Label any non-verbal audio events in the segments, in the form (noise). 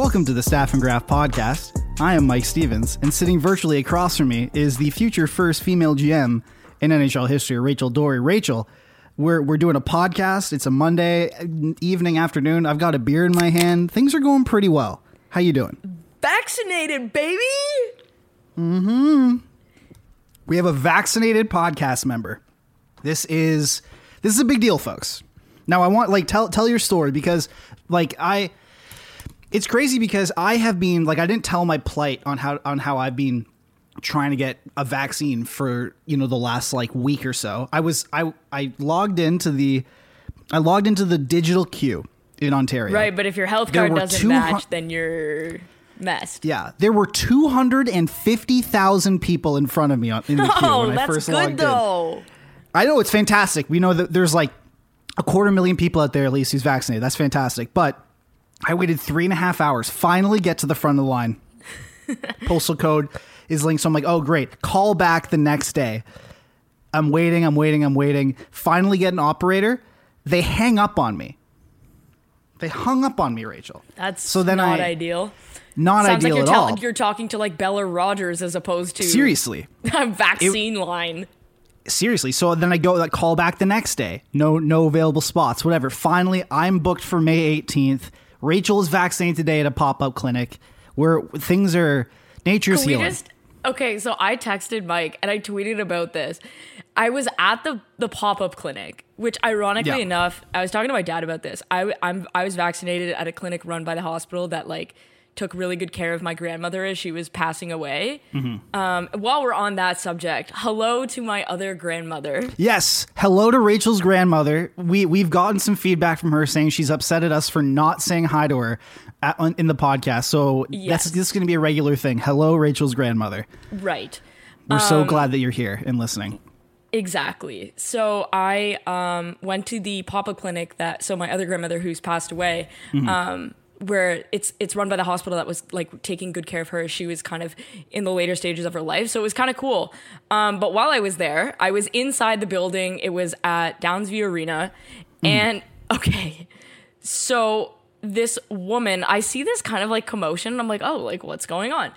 Welcome to the Staff and Graph podcast. I am Mike Stevens, and sitting virtually across from me is the future first female GM in NHL history, Rachel Doerrie. Rachel, we're, we're doing a podcast. It's a Monday evening, afternoon. I've got a beer in my hand. Things are going pretty well. How you doing? Vaccinated, baby! Mm-hmm. We have a vaccinated podcast member. This is this is a big deal, folks. Now I want like tell tell your story because like I it's crazy because I have been like I didn't tell my plight on how on how I've been trying to get a vaccine for, you know, the last like week or so. I was I I logged into the I logged into the digital queue in Ontario. Right, but if your health card doesn't match, then you're messed. Yeah, there were 250,000 people in front of me on, in the (laughs) queue Oh, when I first good logged in. though. I know it's fantastic. We know that there's like a quarter million people out there at least who's vaccinated. That's fantastic. But I waited three and a half hours, finally get to the front of the line. (laughs) Postal code is linked. So I'm like, oh, great. Call back the next day. I'm waiting, I'm waiting, I'm waiting. Finally get an operator. They hang up on me. They hung up on me, Rachel. That's So then not I- ideal. Not Sounds ideal like you're, at all. you're talking to like Bella Rogers as opposed to Seriously. (laughs) a vaccine line. seriously so then i go like call back the next day no no available spots whatever finally i'm booked for may 18th rachel is vaccinated today at a pop-up clinic where things are nature's Can healing just okay? So I texted Mike and I tweeted about this. I was at the the pop up clinic, which ironically Yeah. enough, I was talking to my dad about this. I I'm I was vaccinated at a clinic run by the hospital that like took really good care of my grandmother as she was passing away. Mm-hmm. Um, while we're on that subject, hello to my other grandmother. yes hello to rachel's grandmother we we've gotten some feedback from her saying she's upset at us for not saying hi to her at, on, in the podcast so Yes. that's this is going to be a regular thing hello rachel's grandmother Right. we're Um, so glad that you're here and listening Exactly. So I um, went to the pop-up clinic that so my other grandmother who's passed away, um, where it's it's run by the hospital that was like taking good care of her. She was kind of in the later stages of her life, so it was kind of cool. Um, but while I was there, I was inside the building. It was at Downsview Arena, and (laughs) okay, so this woman, I see this kind of like commotion. And I'm like, oh, like what's going on?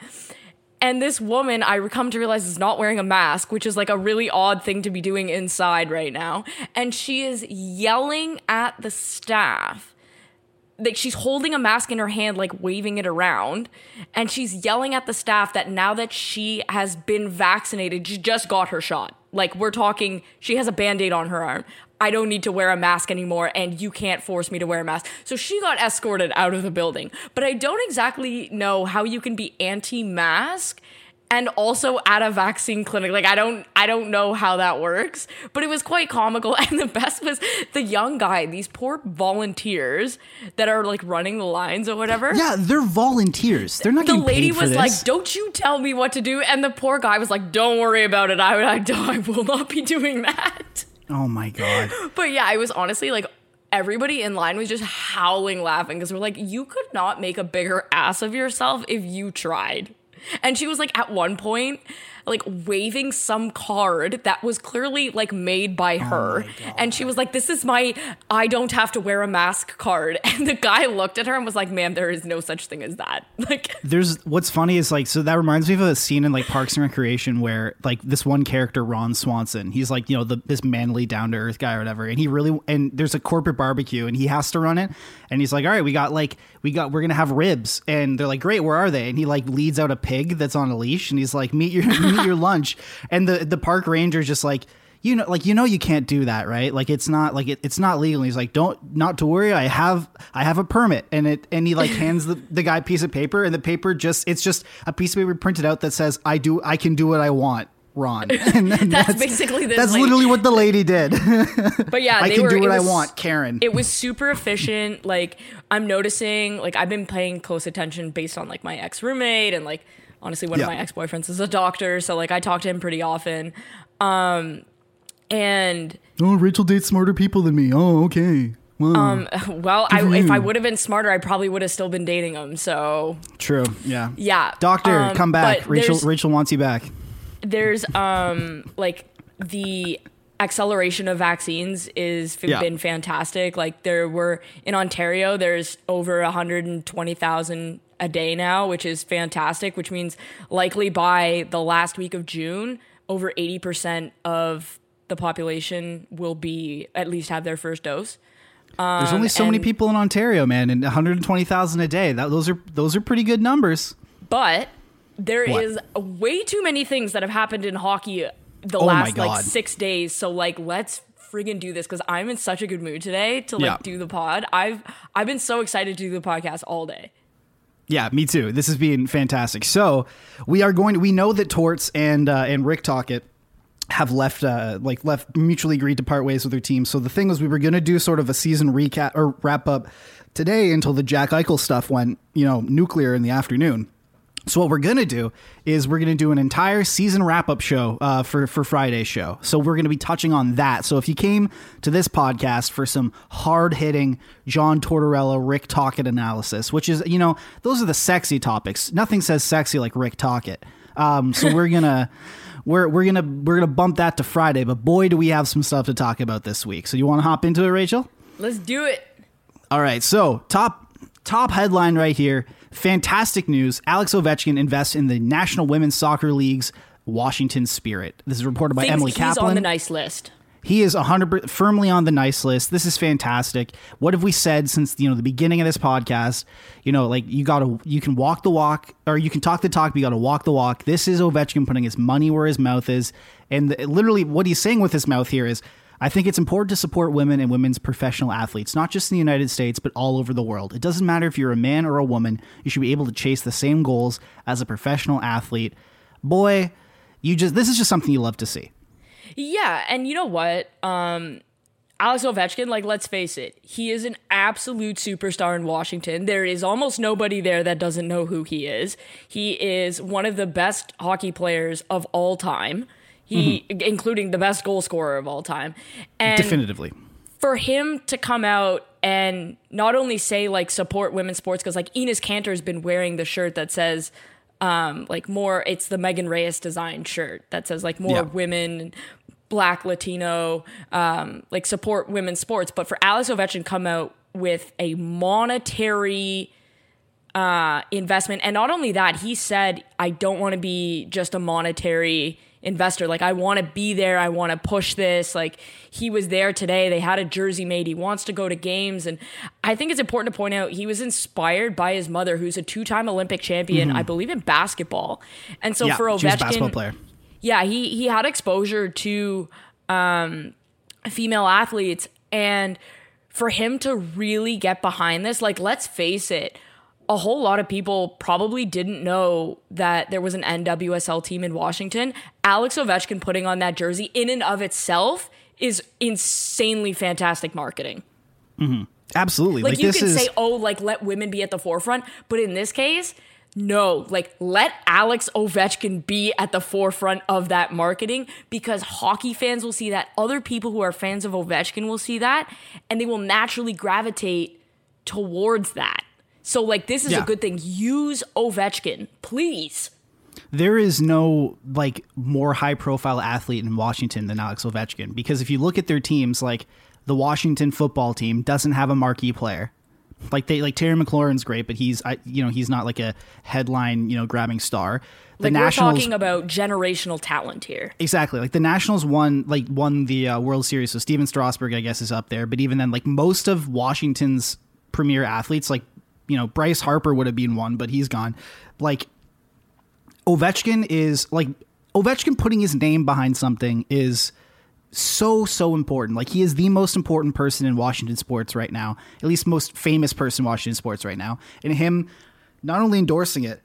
And this woman, I come to realize, is not wearing a mask, which is like a really odd thing to be doing inside right now. And she is yelling at the staff. Like she's holding a mask in her hand, like waving it around. And she's yelling at the staff that now that she has been vaccinated, she just got her shot. Like we're talking, she has a band aid on her arm. I don't need to wear a mask anymore, and you can't force me to wear a mask. So she got escorted out of the building. But I don't exactly know how you can be anti-mask and also at a vaccine clinic. Like I don't I don't know how that works, but it was quite comical. (laughs) And the best was the young guy, these poor volunteers that are like running the lines or whatever. yeah they're volunteers they're not The getting lady paid for was this. like, "Don't you tell me what to do," and the poor guy was like, "Don't worry about it. I, I, I will not be doing that." oh my god (laughs) But yeah, I was honestly like, everybody in line was just howling laughing because we're like, you could not make a bigger ass of yourself if you tried. And she was like, at one point, like waving some card that was clearly like made by oh her. and she was like, This is my I don't have to wear a mask card. (laughs) And the guy looked at her and was like, Ma'am, there is no such thing as that. (laughs) Like, there's what's funny is like so that reminds me of a scene in like Parks and Recreation where like this one character Ron Swanson he's like you know the this manly down to earth guy or whatever and he really and there's a corporate barbecue and he has to run it and he's like all right we got like we got we're gonna have ribs. And they're like great where are they? And he like leads out a pig that's on a leash and he's like meet your (laughs) meet your lunch. And the the park ranger's just like you know like you know you can't do that right? Like it's not like it, it's not legal. And he's like don't not to worry i have i have a permit. And it and he like hands the, the guy a piece of paper and the paper just it's just a piece of paper printed out that says i do i can do what i want Ron. (laughs) And then That's basically That's literally what the lady did. (laughs) But yeah, I they can were, do what it I want, Karen. It was super efficient. Like I'm noticing, like I've been paying close attention based on like my ex roommate and like honestly one Yeah. of my ex boyfriends is a doctor, so like I talk to him pretty often. Um, and oh, Rachel dates smarter people than me. Oh, okay. Wow. um, (laughs) well, I, if I would have been smarter, I probably would have still been dating him. So True. Yeah. yeah, Doctor, Um, come back. Rachel Rachel wants you back. There's um like the acceleration of vaccines is Yeah. been fantastic like there were in ontario there's over 120000 a day now which is fantastic which means likely by the last week of june over 80% of the population will be at least have their first dose There's only so many Um, people in Ontario, man, and 120,000 a day. That those are those are pretty good numbers. But there What? is way too many things that have happened in hockey the Oh last like six days. So like, let's friggin' do this because I'm in such a good mood today to like Yeah. do the pod. I've I've been so excited to do the podcast all day. Yeah, me too. This has been fantastic. So we are going. To, we know that Torts and uh, and Rick Tocchet have left uh, like left mutually agreed to part ways with their team. So the thing was, we were going to do sort of a season recap or wrap up today until the Jack Eichel stuff went you know nuclear in the afternoon. So what we're gonna do is we're gonna do an entire season wrap up show uh, for for Friday's show. So we're gonna be touching on that. So if you came to this podcast for some hard hitting John Tortorella, Rick Tocchet analysis, which is you know those are the sexy topics. Nothing says sexy like Rick Tocchet. Um, so we're gonna. (laughs) We're, we're gonna we're gonna bump that to Friday, but boy, do we have some stuff to talk about this week. So you want to hop into it, Rachel? Let's do it. All right, so top top headline right here. Fantastic news. Alex Ovechkin invests in the National Women's Soccer League's Washington Spirit. This is reported by Things- Emily he's Kaplan. on the nice list. He is 100 firmly on the nice list. This is fantastic. What have we said since you know the beginning of this podcast? You know, like you got to you can walk the walk or you can talk the talk, but you got to walk the walk. This is Ovechkin putting his money where his mouth is, and the, literally what he's saying with his mouth here is. I think it's important to support women and women's professional athletes, not just in the United States, but all over the world. It doesn't matter if you're a man or a woman, you should be able to chase the same goals as a professional athlete. Boy, you just this is just something you love to see. Yeah, and you know what? Um, Alex Ovechkin, like, let's face it, he is an absolute superstar in Washington. There is almost nobody there that doesn't know who he is. He is one of the best hockey players of all time. He, including the best goal scorer of all time, and Definitively. for him to come out and not only say like support women's sports because like Enes Kanter's been wearing the shirt that says um like more it's the Megan Reyes design shirt that says like more Yeah. women black latino um like support women's sports but for Alex Ovechkin come out with a monetary uh investment. And not only that he said I don't want to be just a monetary investor. Like I want to be there. I want to push this. Like he was there today. They had a jersey made. He wants to go to games. And I think it's important to point out he was inspired by his mother who's a two-time Olympic champion I believe in basketball. And so yeah, for she was a Ovechkin basketball player. yeah, he he had exposure to um, female athletes, and for him to really get behind this, like let's face it, a whole lot of people probably didn't know that there was an NWSL team in Washington. Alex Ovechkin putting on that jersey in and of itself is insanely fantastic marketing. Mm-hmm. Absolutely. Like, Like, you can is say, oh, like let women be at the forefront, but in this case, no. Like let Alex Ovechkin be at the forefront of that marketing because hockey fans will see that, other people who are fans of Ovechkin will see that, and they will naturally gravitate towards that. So like this is Yeah. a good thing. Use Ovechkin, please. there is no like more high profile athlete in Washington than Alex Ovechkin because if you look at their teams, like the Washington football team doesn't have a marquee player. Like they like Terry McLaurin's great, but he's I, you know he's not like a headline you know grabbing star. The Like Nationals we're talking about generational talent here. Exactly. Like the Nationals won like won the uh, World Series, so Stephen Strasburg I guess is up there. But even then, like most of Washington's premier athletes, like you know Bryce Harper would have been one, but he's gone. Like Ovechkin is like Ovechkin putting his name behind something is so so important. Like he is the most important person in Washington sports right now, at least most famous person in Washington sports right now, and him not only endorsing it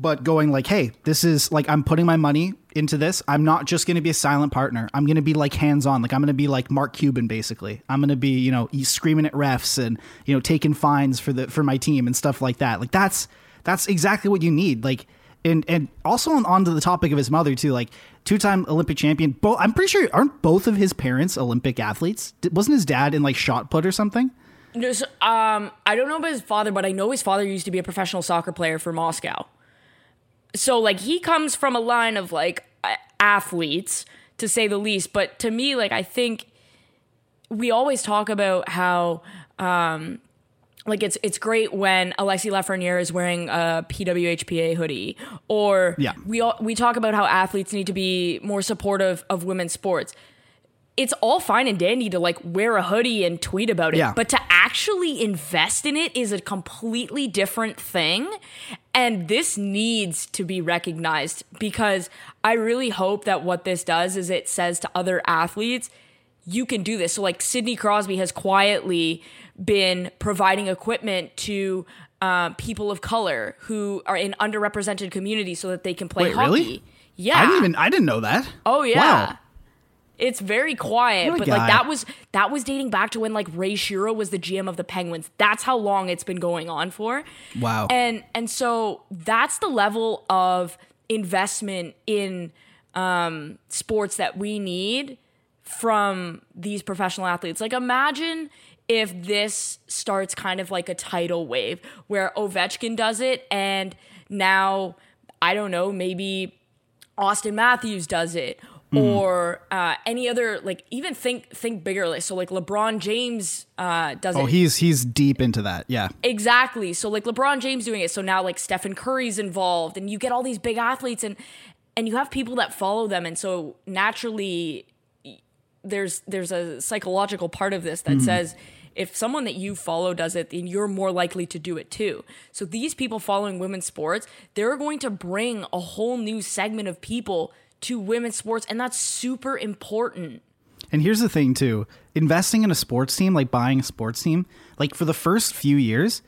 but going like, hey, this is like I'm putting my money into this. I'm not just going to be a silent partner. I'm going to be like hands on. Like I'm going to be like Mark Cuban basically. I'm going to be, you know, screaming at refs and, you know, taking fines for the for my team and stuff like that. Like that's that's exactly what you need. Like and and also on, on to the topic of his mother too, like two-time Olympic champion. Both I'm pretty sure aren't both of his parents Olympic athletes? Wasn't his dad in like shot put or something? Just, um, I don't know about his father, but I know his father used to be a professional soccer player for Moscow. So like he comes from a line of like athletes to say the least. But to me, like I think we always talk about how um, like it's it's great when Alexis Lafreniere is wearing a PWHPA hoodie, or Yeah. we all, we talk about how athletes need to be more supportive of women's sports. It's all fine and dandy to like wear a hoodie and tweet about it, Yeah. but to actually invest in it is a completely different thing. And this needs to be recognized because I really hope that what this does is it says to other athletes, you can do this. So, like Sidney Crosby has quietly been providing equipment to uh, people of color who are in underrepresented communities so that they can play Wait, hockey. really? Yeah. I didn't even I didn't know that. Oh yeah. Wow. It's very quiet, but like that was that was dating back to when like Ray Shero was the GM of the Penguins. That's how long it's been going on for. Wow. And and so that's the level of investment in um, sports that we need from these professional athletes. Like imagine if this starts kind of like a tidal wave where Ovechkin does it and now I don't know, maybe Auston Matthews does it Mm-hmm. or uh, any other like even think think bigger like so like LeBron James uh, does Oh, it he's he's deep into that. Yeah. Exactly. So like LeBron James doing it. So now like Stephen Curry's involved and you get all these big athletes and and you have people that follow them and so naturally there's there's a psychological part of this that says if someone that you follow does it then you're more likely to do it too. So these people following women's sports, they're going to bring a whole new segment of people to women's sports and that's super important. And here's the thing too: investing in a sports team, like buying a sports team, like for the first few years,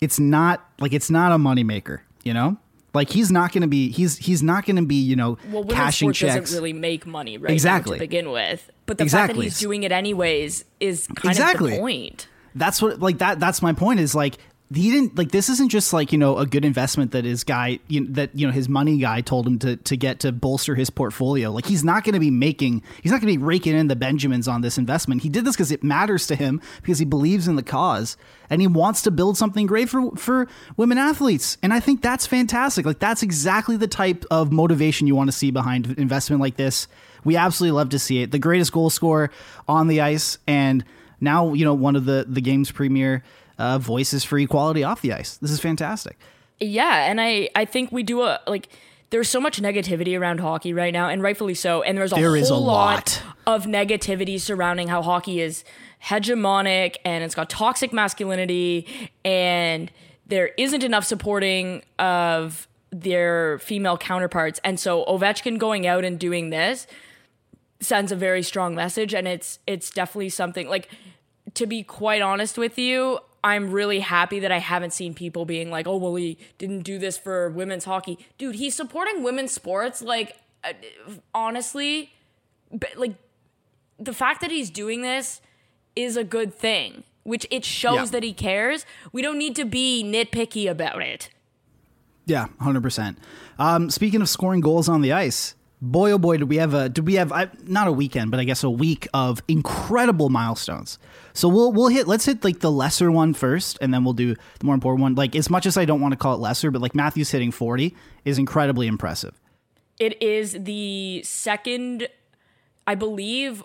it's not like it's not a moneymaker. You know, like he's not going to be he's he's not going to be you know Well, cashing checks. doesn't really make money right Exactly. to begin with. But the fact that he's doing it anyways is kind Exactly. of the point. that's what like that that's my point is like he didn't like this isn't just like you know a good investment that his guy you know, that you know his money guy told him to to get to bolster his portfolio. Like he's not going to be making he's not going to be raking in the benjamins on this investment. He did this because it matters to him because he believes in the cause and he wants to build something great for for women athletes. And i think that's fantastic. Like that's exactly the type of motivation you want to see behind investment like this. We absolutely love to see it. The greatest goal scorer on the ice and now you know one of the the game's premier uh, voices for equality off the ice. This is fantastic. Yeah, and I I think we do a like there's so much negativity around hockey right now, and rightfully so. And there's a There whole is a lot lot. of negativity surrounding how hockey is hegemonic and it's got toxic masculinity, and there isn't enough supporting of their female counterparts. And so Ovechkin going out and doing this sends a very strong message, and it's it's definitely something like to be quite honest with you, I'm really happy that I haven't seen people being like, "Oh, well, he didn't do this for women's hockey." Dude, he's supporting women's sports. Like, uh, honestly, but like the fact that he's doing this is a good thing, which it shows Yeah. that he cares. We don't need to be nitpicky about it. Yeah, hundred percent. Um, speaking of scoring goals on the ice, boy oh boy, did we have a did we have I, not a weekend, but I guess a week of incredible milestones. So we'll we'll hit let's hit like the lesser one first, and then we'll do the more important one. Like as much as I don't want to call it lesser, but like Matthews hitting forty is incredibly impressive. It is the second, I believe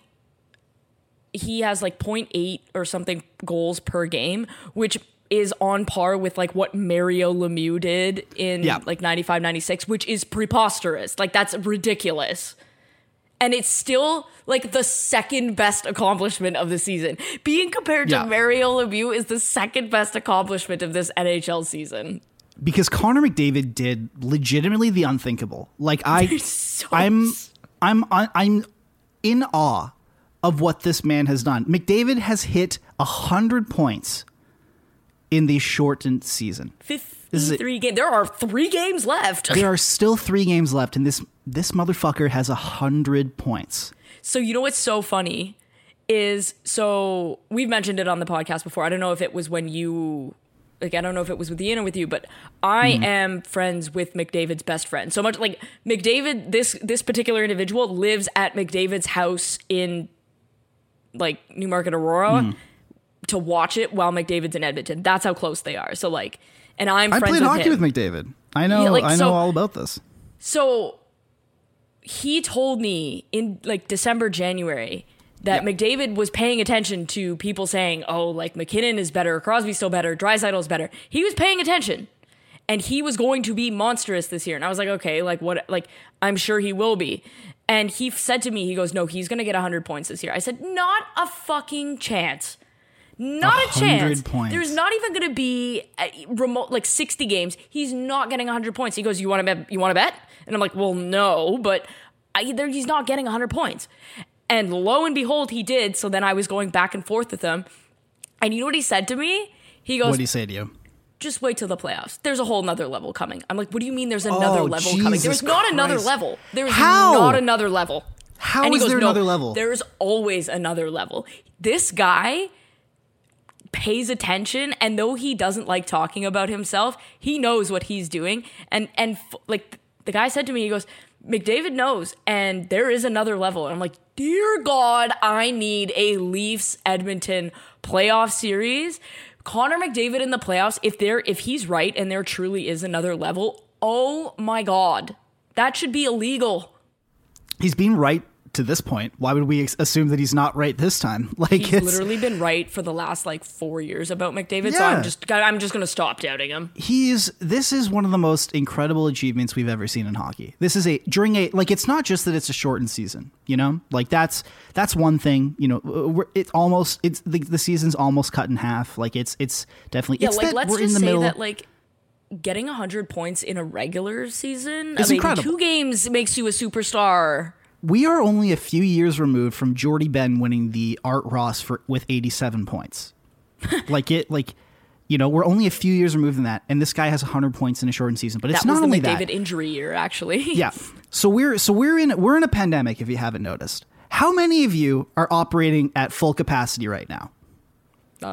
he has like 0.8 or something goals per game, which is on par with like what Mario Lemieux did in Yeah. like 95, 96, which is preposterous. Like that's ridiculous. And it's still like the second best accomplishment of the season. Being compared Yeah. to Mario Lemieux is the second best accomplishment of this NHL season. because Connor McDavid did legitimately the unthinkable. Like I, so I'm, I'm, I'm in awe of what this man has done. McDavid has hit a hundred points in the shortened season. Fif- This is it. three games. There are three games left. There are still three games left, and this this motherfucker has a hundred points. So you know what's so funny is so we've mentioned it on the podcast before. I don't know if it was when you like I don't know if it was with Ian or with you, but I Mm-hmm. am friends with McDavid's best friend. So much like McDavid this this particular individual lives at McDavid's house in like Newmarket Aurora Mm-hmm. To watch it while McDavid's in Edmonton. That's how close they are. So like and I'm I played with hockey him. with McDavid. I know. Yeah, like, I know so- all about this. So he told me in like December, January that McDavid was paying attention to people saying, "Oh, like MacKinnon is better, Crosby's still better, Draisaitl's better." He was paying attention, and he was going to be monstrous this year. And I was like, "Okay, like what? Like I'm sure he will be." And he said to me, "He goes, no, he's going to get 100 points this year." I said, "Not a fucking chance." Not a chance. points. There's not even going to be remote like 60 games. He's not getting 100 points. He goes, "You want to bet? You want to bet?" And I'm like, "Well, no, but I, there, he's not getting 100 points." And lo and behold, he did. So then I was going back and forth with him. And you know what he said to me? He goes, What do you say to you? just wait till the playoffs. There's a whole nother level coming. I'm like, what do you mean there's another Oh, level coming? Jesus There's not another level. There's How? not another level. How and he is goes, there "No, another level?" There's always another level. This guy pays attention and though he doesn't like talking about himself, he knows what he's doing. And and f- like the guy said to me, he goes, McDavid knows, and there is another level. And I'm like, dear God, I need a Leafs Edmonton playoff series. Connor McDavid in the playoffs, if there if he's right and there truly is another level, oh my God. That should be illegal. He's been right to this point. Why would we assume that he's not right this time? (laughs) Like He's literally been right for the last like four years about McDavid, so Yeah. I'm just I'm just gonna stop doubting him. he's this is one of the most incredible achievements we've ever seen in hockey. This is a during a like it's not just that it's a shortened season, you know? Like that's that's one thing, you know, it's almost it's the, the season's almost cut in half. Like it's it's definitely Yeah, it's like let's just say middle. that like getting hundred points in a regular season, It's I mean, incredible. two games makes you a superstar. We are only a few years removed from Jordy Benn winning the Art Ross for with 87 points. (laughs) like it like you know, we're only a few years removed from that, and this guy has 100 points in a shortened season. But it's that not was the only McDavid that. injury year, actually. (laughs) Yeah. So we're so we're in we're in a pandemic if you haven't noticed. How many of you are operating at full capacity right now?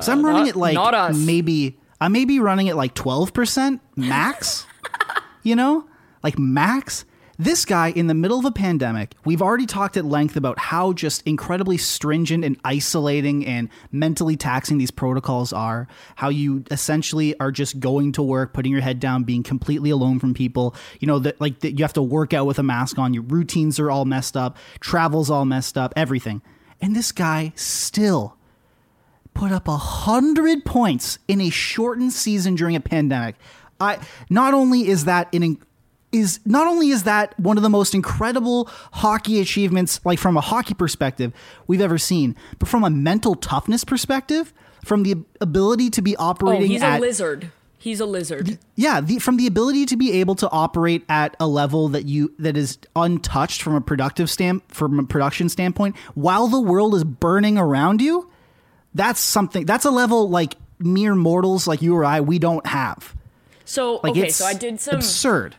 So I'm running Uh, not- it like not us. maybe I may be running it like 12% max. (laughs) you know? Like max. This guy in the middle of a pandemic, we've already talked at length about how just incredibly stringent and isolating and mentally taxing these protocols are. How you essentially are just going to work, putting your head down, being completely alone from people. You know that like that you have to work out with a mask on. Your routines are all messed up. Travel's all messed up. Everything. And this guy still put up a hundred points in a shortened season during a pandemic. I not only is that an is not only is that one of the most incredible hockey achievements, like from a hockey perspective, we've ever seen, but from a mental toughness perspective, from the ability to be operating. Oh, he's at a lizard. He's a lizard. yeah, the, from the ability to be able to operate at a level that you that is untouched from a productive stamp from a production standpoint, while the world is burning around you, that's something. That's a level like mere mortals like you or I we don't have. So Like okay, it's so I did some absurd.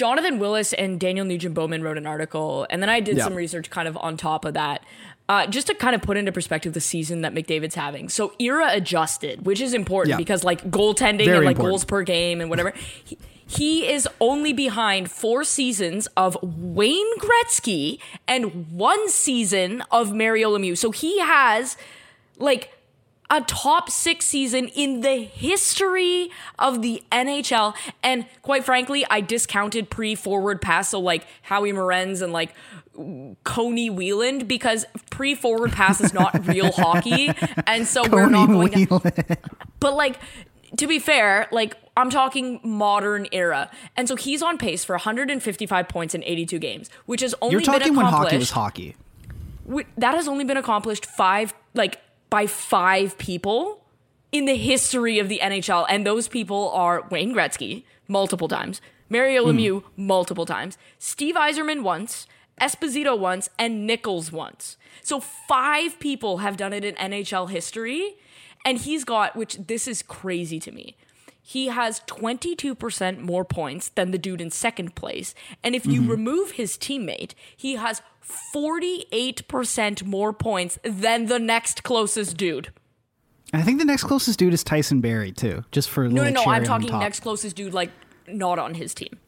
Jonathan Willis and Daniel Nugent Bowman wrote an article, and then I did Yeah. some research kind of on top of that, uh, just to kind of put into perspective the season that McDavid's having. So era adjusted, which is important Yeah. because like goaltending Very and like important. goals per game and whatever. He, he is only behind four seasons of Wayne Gretzky and one season of Mario Lemieux. So he has like a top six season in the history of the NHL. And quite frankly, I discounted pre forward pass, so like Howie Morenz and like Cooney Weiland, because pre forward pass is not (laughs) real hockey. And so we're not going Coney to. But like, to be fair, like I'm talking modern era, and so he's on pace for 155 points in 82 games, which has only You're talking been when hockey was hockey. That has only been accomplished five like by five people in the history of the NHL and those people are Wayne Gretzky multiple times, Mario hmm. Lemieux multiple times, Steve Yzerman once, Esposito once and Nicholls once. So five people have done it in NHL history and he's got which this is crazy to me. He has 22% more points than the dude in second place. And if you mm-hmm. remove his teammate, he has 48% more points than the next closest dude. I think the next closest dude is Tyson Barrie too, just for a No, no, no. I'm talking next closest dude, like not on his team.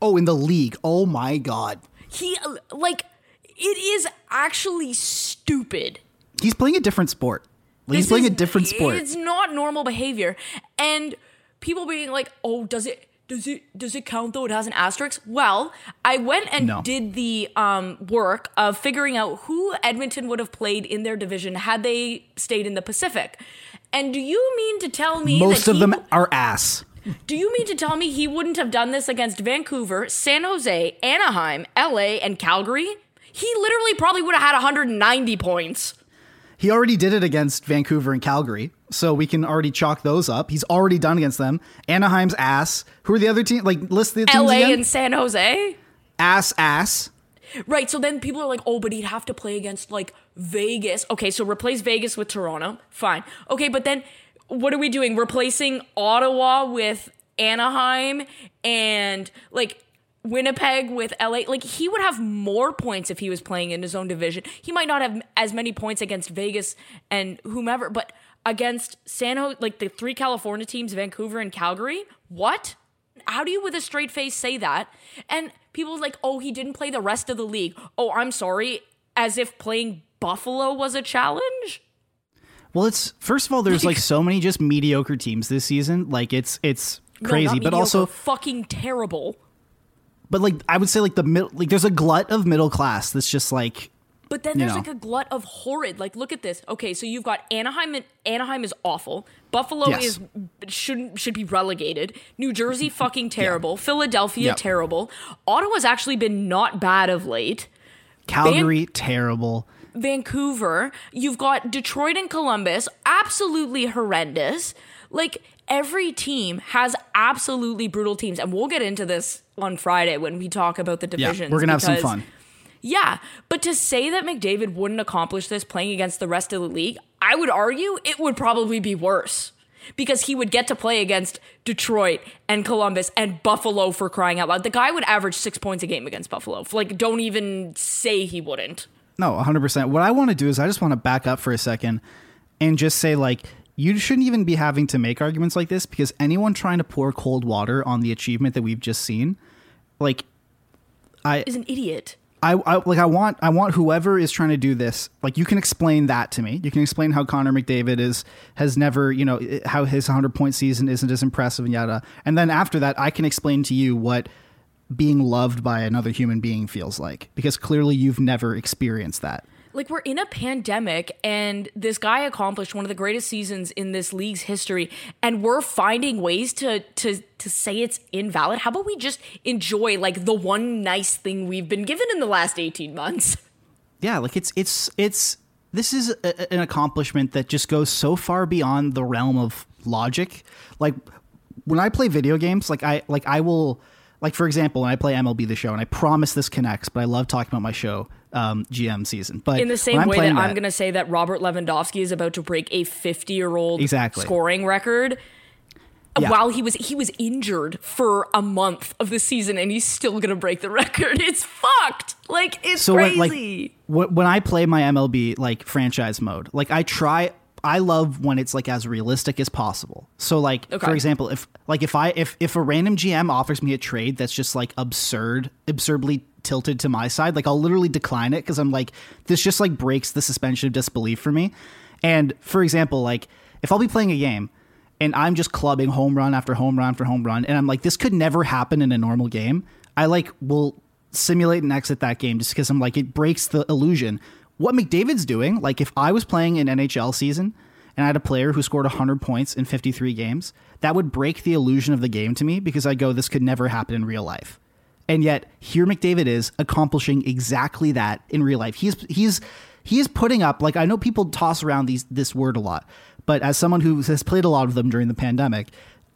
Oh, in the league. Oh my god, He, uh, like, it is actually stupid. he's playing a different sport. Like, he's playing is- a different sport. It's not normal behavior. And people being like, "Oh, does it does it does it count though? It has an asterisk." Well, I went and No. did the um, work of figuring out who Edmonton would have played in their division had they stayed in the Pacific. And do you mean to tell me Most of he them w- are ass. do you mean to tell me he wouldn't have done this against Vancouver, San Jose, Anaheim, LA, and Calgary? He literally probably would have had 190 points. He already did it against Vancouver and Calgary, so we can already chalk those up. He's already done against them. Anaheim's ass. Who are the other teams? Like list the teams LA again. and San Jose? ass, ass. Right. So then people are like, oh, but he'd have to play against like Vegas. Okay, so replace Vegas with Toronto. Fine. Okay, but then what are we doing? Replacing Ottawa with Anaheim and like Winnipeg with LA. Like he would have more points if he was playing in his own division. He might not have as many points against Vegas and whomever, but against San Jose, like the three California teams, Vancouver and Calgary. What? How do you with a straight face say that? And people's like, oh, he didn't play the rest of the league. Oh, I'm sorry. As if playing Buffalo was a challenge? Well, it's first of all, there's like so many just mediocre teams this season. Like it's it's crazy, not but mediocre, also, fucking terrible. but like I would say, like the middle, like there's a glut of middle class that's just like But then You there's know. like a glut of horrid. Like, look at this. Okay, so you've got Anaheim. And Anaheim is awful. Buffalo Yes. is shouldn't should be relegated. New Jersey (laughs) fucking terrible. Philadelphia Yep. terrible. Ottawa's actually been not bad of late. Calgary terrible. Vancouver. You've got Detroit and Columbus, absolutely horrendous. Like every team has absolutely brutal teams, and we'll get into this on Friday when we talk about the Yeah, we're gonna have some fun. Yeah, but to say that McDavid wouldn't accomplish this playing against the rest of the league, I would argue it would probably be worse. Because he would get to play against Detroit and Columbus and Buffalo for crying out loud. The guy would average six points a game against Buffalo. Like, don't even say he wouldn't. No, 100%. What I want to do is I just want to back up for a second and just say, like, you shouldn't even be having to make arguments like this because anyone trying to pour cold water on the achievement that we've just seen, like, I, Is an idiot. I, I like I want I want whoever is trying to do this like you can explain that to me. You can explain how Connor McDavid is has never you know how his 100 point season isn't as impressive and yada. And then after that, I can explain to you what being loved by another human being feels like because clearly you've never experienced that. Like, we're in a pandemic, and this guy accomplished one of the greatest seasons in this league's history, and we're finding ways to to to say it's invalid. How about we just enjoy like the one nice thing we've been given in the last 18 months? yeah like it's it's it's this is a, an accomplishment that just goes so far beyond the realm of logic like when i play video games like i like i will like for example when i play mlb the show and i promise this connects but i love talking about my show um gm season but In the same way that playing I'm going to say that Robert Lewandowski is about to break a 50 year old Exactly. scoring record. Yeah. While he was he was injured for a month of the season, and he's still gonna break the (laughs) record. It's fucked. Like it's so when, crazy. like when I play my MLB like franchise mode, like I try I love when it's like as realistic as possible. So like Okay. for example, if like if I if if a random GM offers me a trade that's just like absurd, absurdly tilted to my side, like I'll literally decline it cuz I'm like this just like breaks the suspension of disbelief for me. And for example, like if I'll be playing a game and I'm just clubbing home run after home run after home run and I'm like this could never happen in a normal game, I like will simulate and exit that game just because I'm like it breaks the illusion. What McDavid's doing, like if I was playing an NHL season and I had a player who scored 100 points in 53 games, that would break the illusion of the game to me because I go this could never happen in real life. And yet here McDavid is accomplishing exactly that in real life. He's he's he is putting up like I know people toss around these this word a lot, but as someone who has played a lot of them during the pandemic,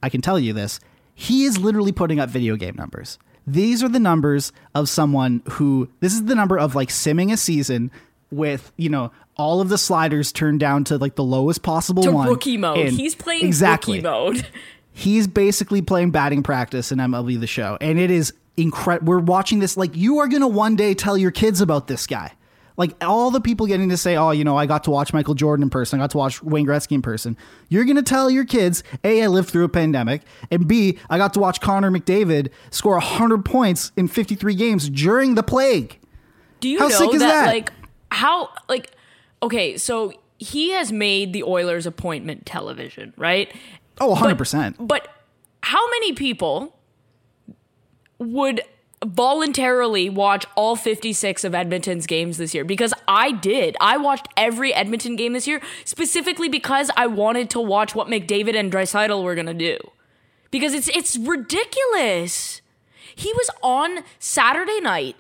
I can tell you this. He is literally putting up video game numbers. These are the numbers of someone who this is the number of like simming a season with, you know, all of the sliders turned down to like the lowest possible to one. rookie mode. And- He's playing exactly. rookie mode. He's basically playing batting practice in MLB The Show, and it is incredible. We're watching this like you are gonna one day tell your kids about this guy. Like all the people getting to say, "Oh, you know, I got to watch Michael Jordan in person. I got to watch Wayne Gretzky in person." You're gonna tell your kids, "A, I lived through a pandemic," and B, I got to watch Connor McDavid score 100 points in 53 games during the plague. Do you How know sick is that? like how like okay, so he has made the Oilers appointment television, right? Oh, 100%. But how many people would voluntarily watch all 56 of Edmonton's games this year? Because I did. I watched every Edmonton game this year specifically because I wanted to watch what McDavid and Draisaitl were going to do. Because it's it's ridiculous. He was on Saturday night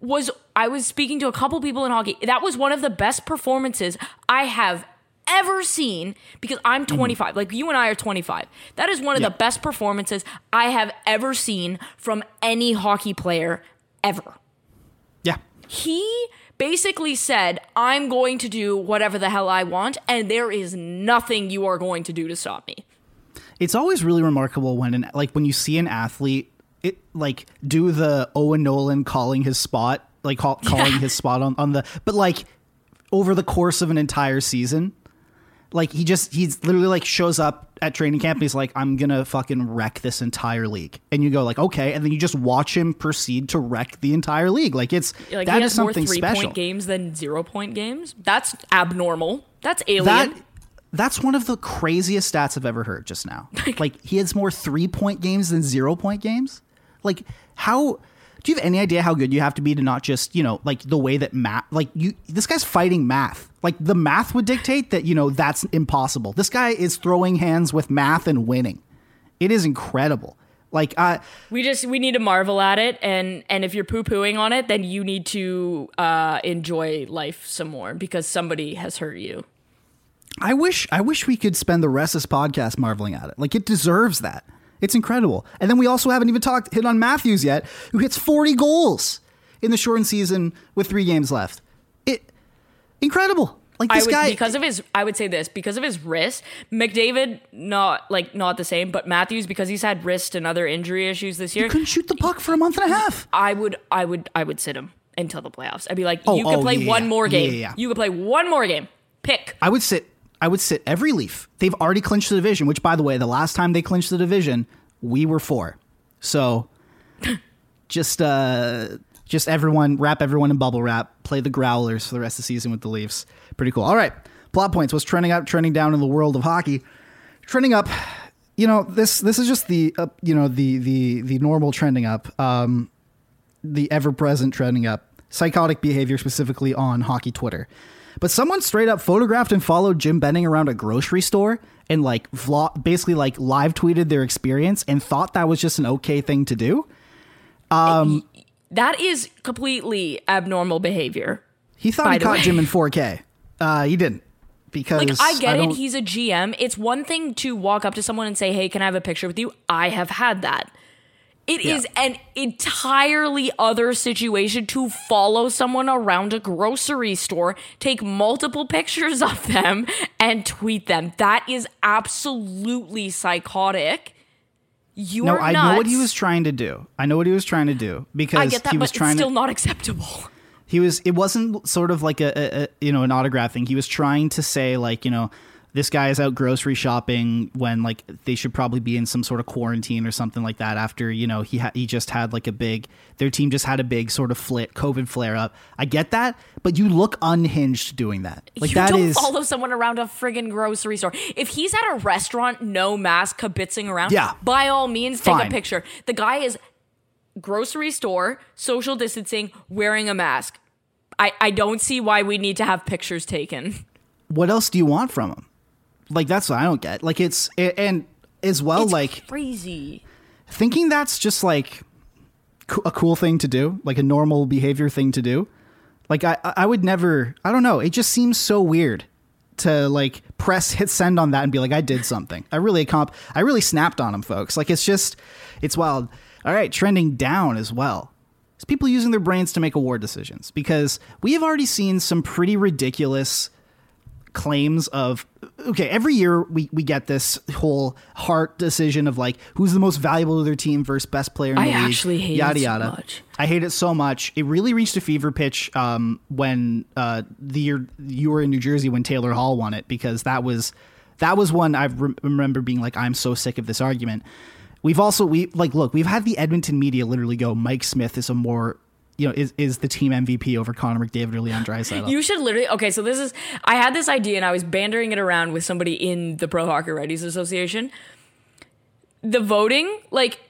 was I was speaking to a couple people in hockey. That was one of the best performances I have ever seen because I'm mm-hmm. 25. Like you and I are 25. That is one of Yeah. the best performances I have ever seen from any hockey player ever. Yeah. He basically said, "I'm going to do whatever the hell I want and there is nothing you are going to do to stop me." it's always really remarkable when an like when you see an athlete it like do the Owen Nolan calling his spot like call, calling his spot on on the but like over the course of an entire season like he just he's literally like shows up at training camp and he's like I'm gonna fucking wreck this entire league and you go like okay and then you just watch him proceed to wreck the entire league like it's Like that he is has more something 3 special point games than 0 point games. That's abnormal. That's alien. that that's one of the craziest stats I've ever heard just now. (laughs) like he has more three point games than zero point games. Like how do you have any idea how good you have to be to not just you know like the way that math like you this guy's fighting math like the math would dictate that you know that's impossible. This guy is throwing hands with math and winning. It is incredible. Like uh We just we need to marvel at it, and and if you're poo pooing on it, then you need to uh, enjoy life some more because somebody has hurt you. I wish I wish we could spend the rest of this podcast marveling at it. Like it deserves that. It's incredible. And then we also haven't even talked hit on Matthews yet, who hits 40 goals in the shortened season with 3 games left. It incredible. Like I this would guy because of his. I would say this because of his wrist. McDavid not like not the same, but Matthews because he's had wrist and other injury issues this year. He couldn't shoot the puck for a month and a half. I would I would I would sit him until the playoffs. I'd be like, Oh, you could oh, play yeah, one more game. yeah, yeah. You could play one more game. Pick. I would sit I would sit every Leaf. They've already clinched the division, which by the way, the last time they clinched the division, we were 4. So (laughs) just uh just everyone wrap everyone in bubble wrap play the growlers for the rest of the season with the leafs. Pretty cool. All right plot points. What's trending up trending down in the world of hockey? Trending up you know this this is just the uh, you know the the the normal trending up um the ever present trending up psychotic behavior specifically on hockey twitter but someone straight up photographed and followed jim benning around a grocery store and like vlog basically like live tweeted their experience and thought that was just an okay thing to do That is completely abnormal behavior. He thought he caught way. Jim in 4K. Uh, he didn't because Like I get it, he's a GM. It's one thing to walk up to someone and say, "Hey, can I have a picture with you?" I have had that. It is Yeah. an entirely other situation to follow someone around a grocery store, take multiple pictures of them, and tweet them. That is absolutely psychotic. You're no, I know what he was trying to do. I know what he was trying to do because I get that, he was but it's trying still to. not acceptable. he was. It wasn't sort of like a, a, a you know an autograph thing. He was trying to say like you know this guy is out grocery shopping when like they should probably be in some sort of quarantine or something like that after you know he ha- he just had like a big their team just had a big sort of flit COVID flare up. I get that, but you look unhinged doing that. Like you that don't is follow someone around a friggin' grocery store. If he's at a restaurant, no mask, kibitzing around, Yeah. by all means, take Fine. a picture. The guy is grocery store, social distancing, wearing a mask. I, I don't see why we need to have pictures taken. what else do you want from him? Like that's what I don't get. Like it's a- and as well It's like crazy. thinking that's just like a cool thing to do, like a normal behavior thing to do. Like I I would never. I don't know. It just seems so weird to like press hit send on that and be like I did something. I really comp. I really snapped on them folks. Like it's just it's wild. All right, trending down as well. It's people using their brains to make award decisions because we have already seen some pretty ridiculous claims of okay, every year we, we get this whole Hart decision of like who's the most valuable to their team versus best player in the I league. actually hate yada it so yada. much. I hate it so much. It really reached a fever pitch um, when uh, the year you were in New Jersey when Taylor Hall won it because that was that was one I re- remember being like I'm so sick of this argument. We've also we like look we've had the Edmonton media literally go Mike Smith is a more you know is is the team MVP over Connor McDavid or Leon Draisaitl. You should literally okay. So this is I had this idea and I was bandering it around with somebody in the Pro Hockey Writers Association. The voting, like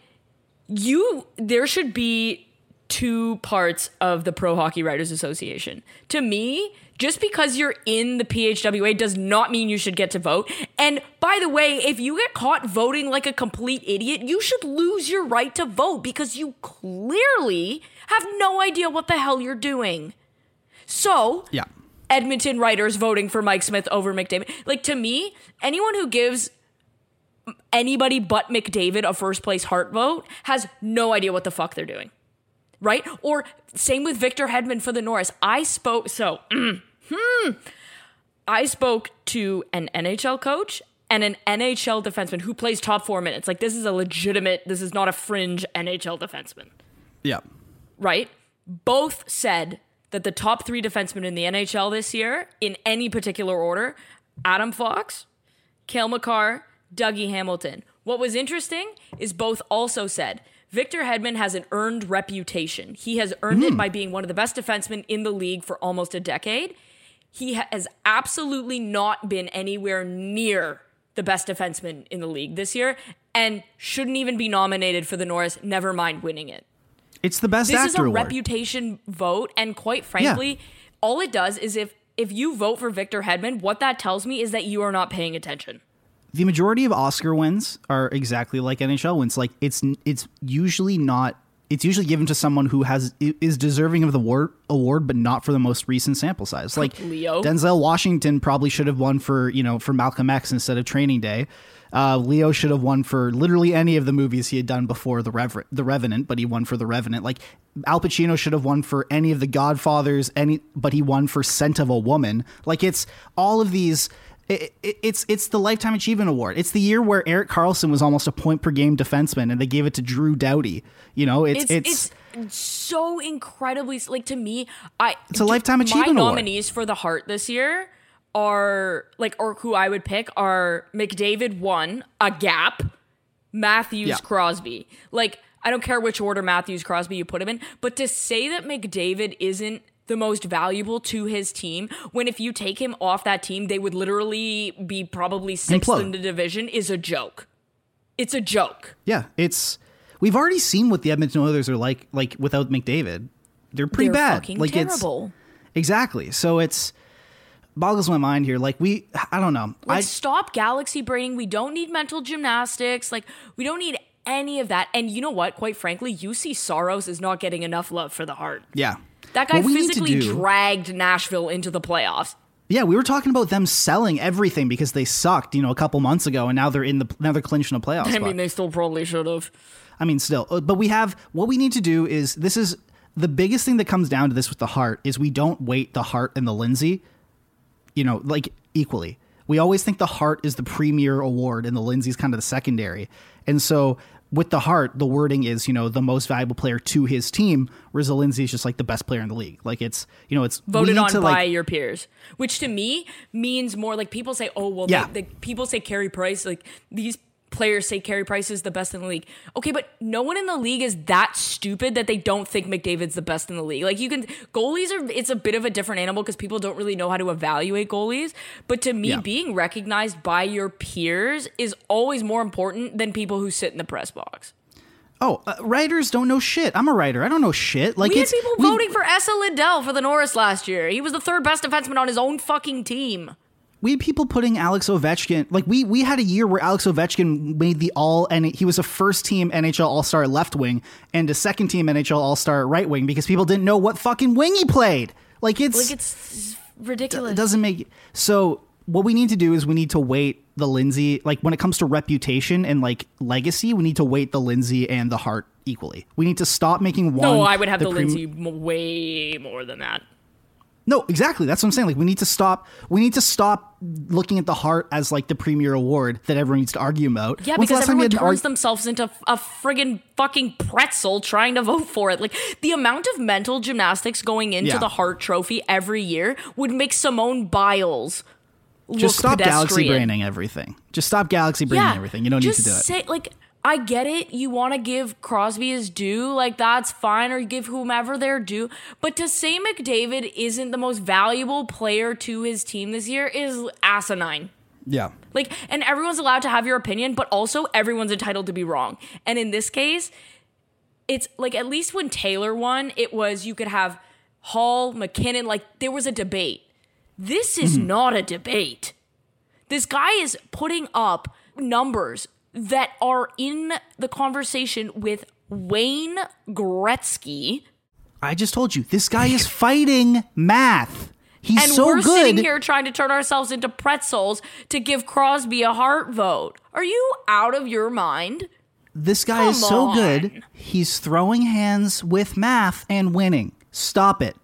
you, there should be two parts of the Pro Hockey Writers Association. To me, just because you're in the PHWA does not mean you should get to vote. And by the way, if you get caught voting like a complete idiot, you should lose your right to vote because you clearly have no idea what the hell you're doing. So, yeah. Edmonton writers voting for Mike Smith over McDavid. Like to me, anyone who gives anybody but McDavid a first place Hart vote has no idea what the fuck they're doing. Right? Or same with Victor Hedman for the Norris. I spoke so (clears throat) hmm, I spoke to an NHL coach and an NHL defenseman who plays top 4 minutes. Like this is a legitimate, this is not a fringe NHL defenseman Yeah. right? Both said that the top three defensemen in the NHL this year, in any particular order, Adam Fox, Cale Makar, Dougie Hamilton. What was interesting is both also said Victor Hedman has an earned reputation. He has earned it hmm. by being one of the best defensemen in the league for almost a decade. He has absolutely not been anywhere near the best defenseman in the league this year and shouldn't even be nominated for the Norris, never mind winning it It's the best this actor is a award. reputation vote and quite frankly all it does is if if you vote for victor hedman what that tells me is that you are not paying attention the majority of Oscar wins are exactly like NHL wins. Like it's it's usually not. It's usually given to someone who has is deserving of the award, award, but not for the most recent sample size. (laughs) Like Leo. Denzel Washington probably should have won for you know for Malcolm X instead of Training Day. Uh, Leo should have won for literally any of the movies he had done before the Rever- the Revenant, but he won for the Revenant. Like Al Pacino should have won for any of the Godfathers, any, but he won for Scent of a Woman. Like it's all of these it, it, it's it's the lifetime achievement award. It's the year where Erik Karlsson was almost a point per game defenseman, and they gave it to Drew Doughty. You know, it's it's it's, it's, so incredibly like to me i It's a lifetime achievement my award. nominees for the Hart this year are like or who i would pick are mcdavid one a gap matthews Yeah. crosby like i don't care which order matthews crosby you put him in but to say that mcdavid isn't the most valuable to his team when if you take him off that team they would literally be probably sixth Implode. in the division is a joke it's a joke yeah. It's we've already seen what the Edmonton Oilers are like like without McDavid. They're pretty they're bad. fucking like terrible it's exactly. So it's boggles my mind here. Like we, I don't know. I stop galaxy braining. We don't need mental gymnastics. Like, we don't need any of that. And you know what? Quite frankly, Juuse Saros is not getting enough love for the Hart. yeah. That guy What we need to physically do- dragged Nashville into the playoffs. Yeah, we were talking about them selling everything because they sucked, you know, a couple months ago, and now they're in the now they're clinching a playoff (laughs) I spot. mean, they still probably should have. I mean, still, uh, but we have what we need to do is this is the biggest thing that comes down to this with the Hart is we don't weight the Hart and the Lindsay, you know, like equally. We always think the Hart is the premier award and the Lindsay's kind of the secondary. And so with the Hart, the wording is, you know, the most valuable player to his team, whereas the Lindsay is just like the best player in the league. Like it's, you know, it's Voted on by like, your peers, which to me means more like people say, oh, well, Yeah. they, they, people say Carey Price, like these players say Carey Price is the best in the league. Okay, but no one in the league is that stupid that they don't think McDavid's the best in the league. Like you can goalies are it's a bit of a different animal because people don't really know how to evaluate goalies. But to me, Yeah. being recognized by your peers is always more important than people who sit in the press box. Oh, uh, writers don't know shit. I'm a writer. I don't know shit. Like we had people voting for Esa Lindell for the Norris last year. He was the third best defenseman on his own fucking team. We had people putting Alex Ovechkin like we we had a year where Alex Ovechkin made the all and he was a first team NHL All Star left wing and a second team NHL All Star right wing because people didn't know what fucking wing he played. Like it's, Like it's ridiculous. it doesn't make so. What we need to do is we need to weight the Lindsay like when it comes to reputation and like legacy. We need to weight the Lindsay and the Hart equally. We need to stop making one. No, I would have the, prem- Lindsay m- way more than that. No, exactly. That's what I'm saying. Like we need to stop. We need to stop looking at the Hart as like the premier award that everyone needs to argue about. Yeah, When's because last time you everyone turns argue- themselves into a friggin' fucking pretzel trying to vote for it. Like the amount of mental gymnastics going into Yeah. the Hart Trophy every year would make Simone Biles look Just stop galaxy pedestrian. braining everything. Just stop galaxy braining everything. You don't need to do it. Say, like, I get it. You want to give Crosby his due, like that's fine, or give whomever their due. But to say McDavid isn't the most valuable player to his team this year is asinine. yeah. Like, and everyone's allowed to have your opinion, but also everyone's entitled to be wrong. And in this case, it's like at least when Taylor won, it was you could have Hall, MacKinnon, like there was a debate. This is mm-hmm. not a debate. This guy is putting up numbers that are in the conversation with Wayne Gretzky. I just told you this guy is fighting math. He's and so we're good. sitting here trying to turn ourselves into pretzels to give Crosby a Hart vote. Are you out of your mind? This guy is so on. good. He's throwing hands with math and winning. Stop it.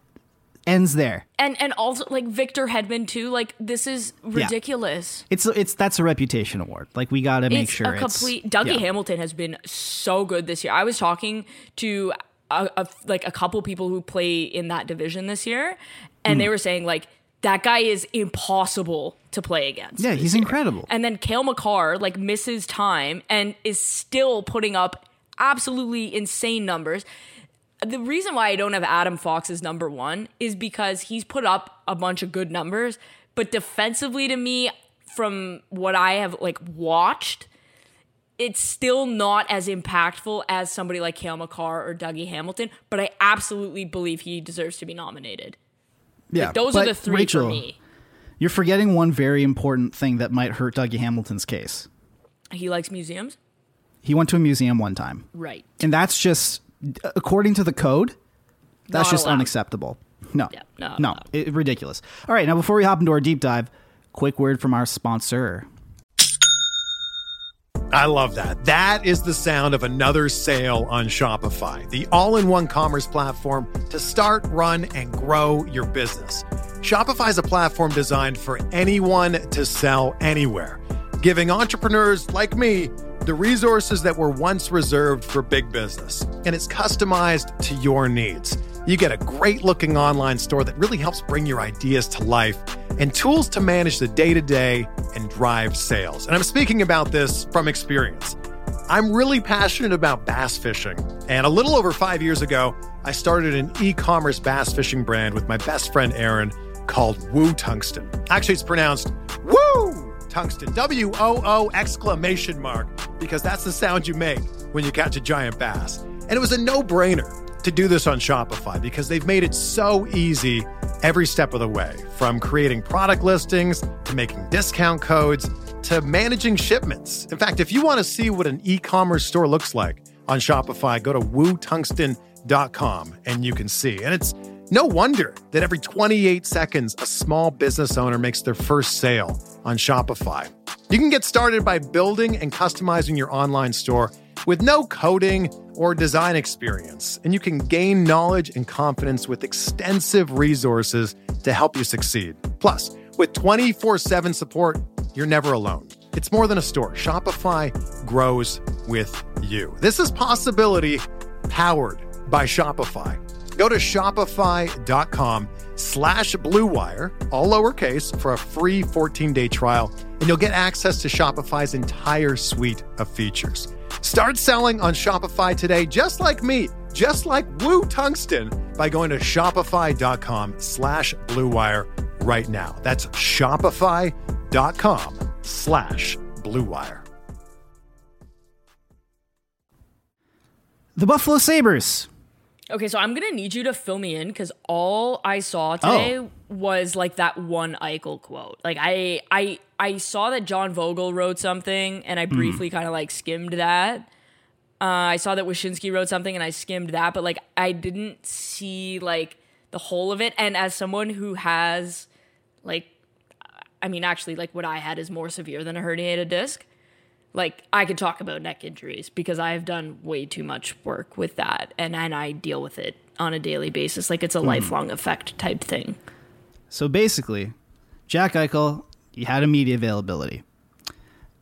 Ends there. And and also like Victor Hedman too. Like this is ridiculous. It's it's that's a reputation award. Like we got to make it's sure a complete. Dougie yeah. Hamilton has been so good this year. I was talking to a, a, like a couple people who play in that division this year, and Hmm. they were saying like that guy is impossible to play against. Yeah, he's year. incredible. And then Cale Makar like misses time and is still putting up absolutely insane numbers. The reason why I don't have Adam Fox as number one is because he's put up a bunch of good numbers, but defensively to me, from what I have like watched, it's still not as impactful as somebody like Cale Makar or Dougie Hamilton. But I absolutely believe he deserves to be nominated. Yeah, Those are the three Rachel, for me. You're forgetting one very important thing that might hurt Dougie Hamilton's case. He likes museums, He went to a museum one time, right? and that's just according to the code. That's Not just allowed. unacceptable. No, Yeah, not no, it, ridiculous. All right, now before we hop into our deep dive, quick word from our sponsor. I love that. That is the sound of another sale on Shopify, the all in one commerce platform to start, run, and grow your business. Shopify is a platform designed for anyone to sell anywhere, giving entrepreneurs like me the resources that were once reserved for big business. And it's customized to your needs. You get a great looking online store that really helps bring your ideas to life and tools to manage the day to day and drive sales. And I'm speaking about this from experience. I'm really passionate about bass fishing. And a little over five years ago, I started an e commerce bass fishing brand with my best friend Aaron called Woo Tungsten. Actually, it's pronounced Woo Tungsten, W O O exclamation mark, because that's the sound you make when you catch a giant bass. And it was a no brainer to do this on Shopify because they've made it so easy every step of the way from creating product listings to making discount codes to managing shipments. In fact, if you want to see what an e commerce store looks like on Shopify, go to wootungsten.com and you can see. And it's no wonder that every 28 seconds, a small business owner makes their first sale on Shopify. You can get started by building and customizing your online store with no coding or design experience, and you can gain knowledge and confidence with extensive resources to help you succeed. Plus, with 24 7 support, you're never alone. It's more than a store. Shopify grows with you. This is possibility powered by Shopify. Go to shopify.com slash blue wire, all lowercase, for a free 14-day trial, and you'll get access to Shopify's entire suite of features. Start selling on Shopify today, just like me, just like Woo Tungsten, by going to shopify.com slash blue wire right now. That's shopify.com slash blue wire. The Buffalo Sabres. Okay, so I'm gonna need you to fill me in because all I saw today Oh. was like that one Eichel quote. Like I, I, I saw that John Vogl wrote something, and I Hmm. briefly kind of like skimmed that. Uh, I saw that Wyshynski wrote something, and I skimmed that, but like I didn't see like the whole of it. And as someone who has like, I mean, actually, like what I had is more severe than a herniated disc. Like I could talk about neck injuries because I have done way too much work with that, and and I deal with it on a daily basis. Like it's a hmm. lifelong effect type thing. So basically, Jack Eichel, he had a media availability,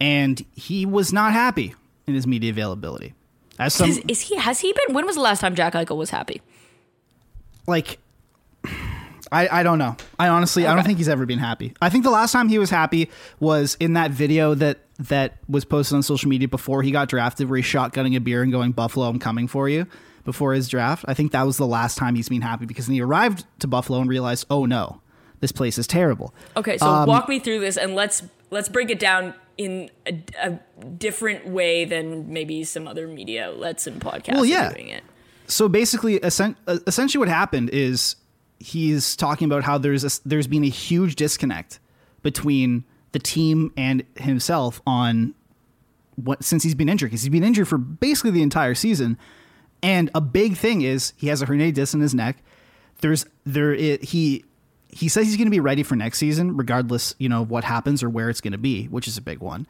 and he was not happy in his media availability. As some Is, is he? Has he been? When was the last time Jack Eichel was happy? like I, I don't know. I honestly I don't think he's ever been happy. I think the last time he was happy was in that video that that was posted on social media before he got drafted where he's shotgunning a beer and going Buffalo I'm coming for you before his draft. I think that was the last time he's been happy because then he arrived to Buffalo and realized, "Oh no, this place is terrible." Okay, so Um, walk me through this and let's let's break it down in a, a different way than maybe some other media outlets and podcasts Well, yeah. are doing it. so basically essentially what happened is he's talking about how there's a, there's been a huge disconnect between the team and himself on what since he's been injured because he's been injured for basically the entire season. And a big thing is he has a herniated disc in his neck. There's there i he he says he's going to be ready for next season regardless you know what happens or where it's going to be which is a big one.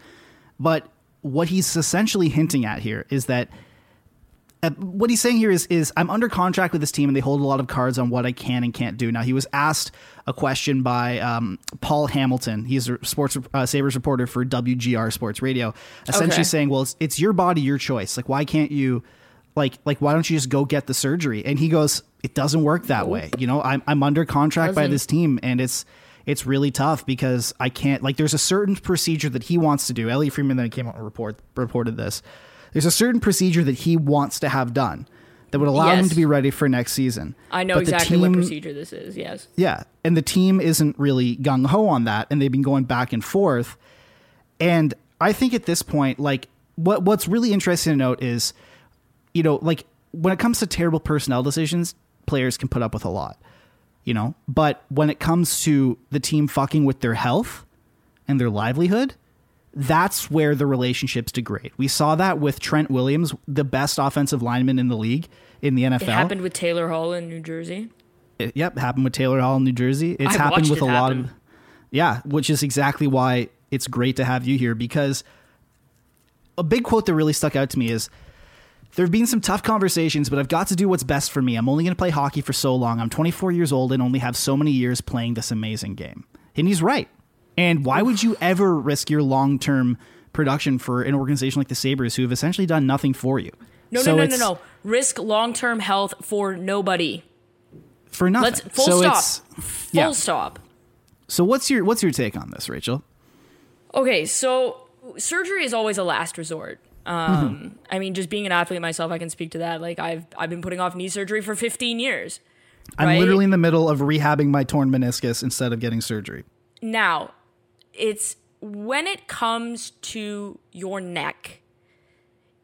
But what he's essentially hinting at here is that uh, what he's saying here is is I'm under contract with this team and they hold a lot of cards on what I can and can't do. Now he was asked a question by um, Paul Hamilton. He's a sports uh, Sabres reporter for WGR Sports Radio, essentially Okay. saying, "Well, it's, it's your body, your choice. Like, why can't you, like, like why don't you just go get the surgery?" And he goes, "It doesn't work that way. You know, I'm I'm under contract by this team, and it's." It's really tough because I can't like. There's a certain procedure that he wants to do. Elliotte Friedman then came out and report reported this. There's a certain procedure that he wants to have done that would allow him to be ready for next season. I know But exactly what procedure this is. Yes. Yeah, and the team isn't really gung ho on that, and they've been going back and forth. And I think at this point, like what what's really interesting to note is, you know, like when it comes to terrible personnel decisions, players can put up with a lot, you know. But when it comes to the team fucking with their health and their livelihood, that's where the relationships degrade. We saw that with Trent Williams, the best offensive lineman in the league in the NFL. It happened with Taylor Hall in New Jersey. It- yep, happened with Taylor Hall in New Jersey. It's I happened with it a lot of. Yeah, which is exactly why it's great to have you here because a big quote that really stuck out to me is there have been some tough conversations, but I've got to do what's best for me. I'm only going to play hockey for so long. I'm 24 years old and only have so many years playing this amazing game. And he's right. And why would you ever risk your long term production for an organization like the Sabres who have essentially done nothing for you? No, So no, no, no, no. Risk long term health for nobody. For nothing. Let's full so stop. Full yeah. stop. So what's your what's your take on this, Rachel? Okay, so surgery is always a last resort. Um, I mean, just being an athlete myself, I can speak to that. Like I've I've been putting off knee surgery for 15 years. I'm right? literally in the middle of rehabbing my torn meniscus instead of getting surgery. Now, it's when it comes to your neck,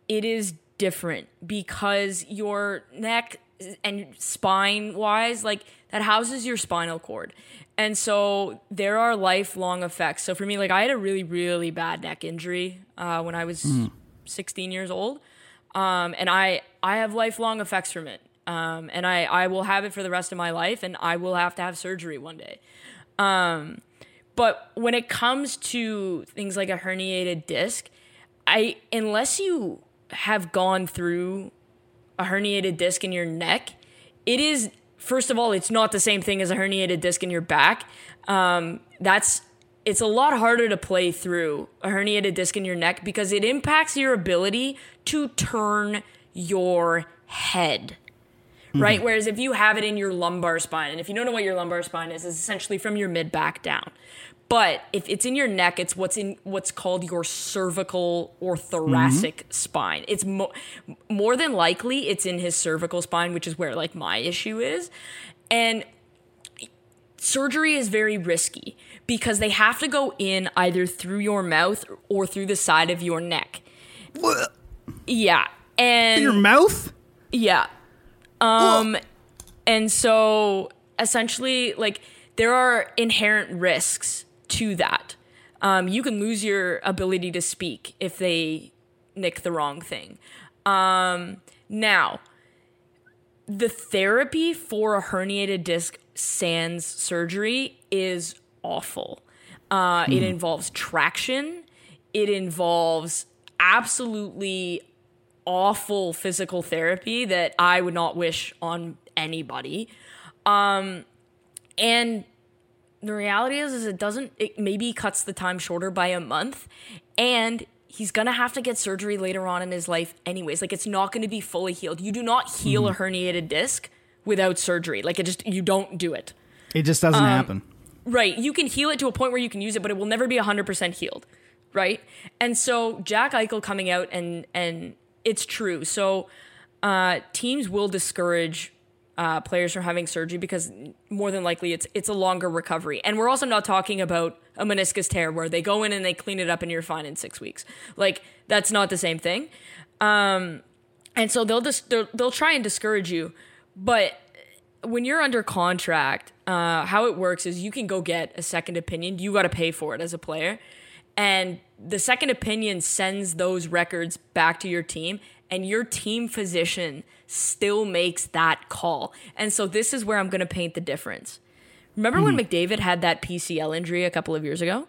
it is different because your neck and spine wise, like that houses your spinal cord. And so there are lifelong effects. So for me, like I had a really, really bad neck injury uh, when I was 16 years old. Um, and I, I have lifelong effects from it. Um, and I, I will have it for the rest of my life and I will have to have surgery one day. Um, but when it comes to things like a herniated disc, I unless you have gone through a herniated disc in your neck, it is first of all, it's not the same thing as a herniated disc in your back. Um, that's it's a lot harder to play through a herniated disc in your neck because it impacts your ability to turn your head right? Mm-hmm. Whereas if you have it in your lumbar spine, and if you don't know what your lumbar spine is, it's essentially from your mid back down. But if it's in your neck, it's what's in what's called your cervical or thoracic mm-hmm. spine. It's mo- more than likely it's in his cervical spine, which is where like my issue is, and surgery is very risky because they have to go in either through your mouth or through the side of your neck. Yeah, and Your mouth? yeah. Um and so essentially like there are inherent risks to that. Um you can lose your ability to speak if they nick the wrong thing. Um now the therapy for a herniated disc sans surgery is awful. Uh, It involves traction. It involves absolutely awful physical therapy that I would not wish on anybody. Um, and the reality is, is it doesn't. It maybe cuts the time shorter by a month, and he's gonna have to get surgery later on in his life, anyways. Like it's not gonna be fully healed. You do not heal a herniated disc without surgery. Like it just you don't do it. It just doesn't Um, happen. Right. You can heal it to a point where you can use it, but it will never be 100% healed. Right. And so Jack Eichel coming out and, and it's true. So uh, teams will discourage uh, players from having surgery because more than likely it's, it's a longer recovery. And we're also not talking about a meniscus tear where they go in and they clean it up and you're fine in six weeks. Like that's not the same thing. Um, and so they'll just, they'll, they'll try and discourage you. But when you're under contract, uh, how it works is you can go get a second opinion. You got to pay for it as a player. And the second opinion sends those records back to your team, and your team physician still makes that call. And so this is where I'm going to paint the difference. Remember when McDavid had that PCL injury a couple of years ago?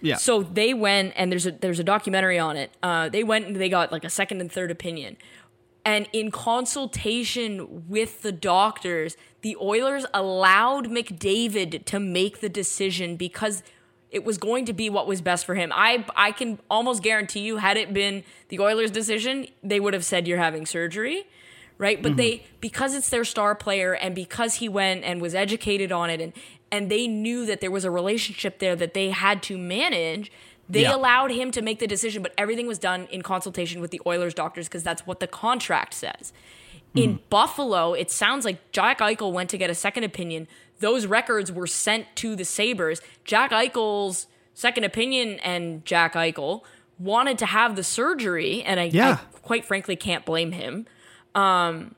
Yeah. So they went and there's a there's a documentary on it. Uh, they went and they got like a second and third opinion, and in consultation with the doctors, the Oilers allowed McDavid to make the decision because it was going to be what was best for him. I I can almost guarantee you, had it been the Oilers' decision, they would have said you're having surgery right? But they because it's their star player and because he went and was educated on it and and they knew that there was a relationship there that they had to manage, they Yeah. allowed him to make the decision, but everything was done in consultation with the Oilers doctors because that's what the contract says. In Buffalo, it sounds like Jack Eichel went to get a second opinion. Those records were sent to the Sabres. Jack Eichel's second opinion and Jack Eichel wanted to have the surgery, and I, Yeah. I quite frankly can't blame him. Um,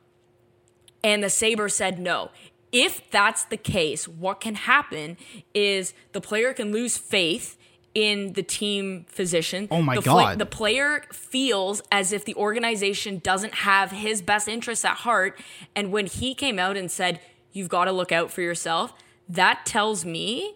and the Saber said no. If that's the case, what can happen is the player can lose faith in the team physician. Oh my the God. the player feels as if the organization doesn't have his best interests at heart. And when he came out and said, You've got to look out for yourself, that tells me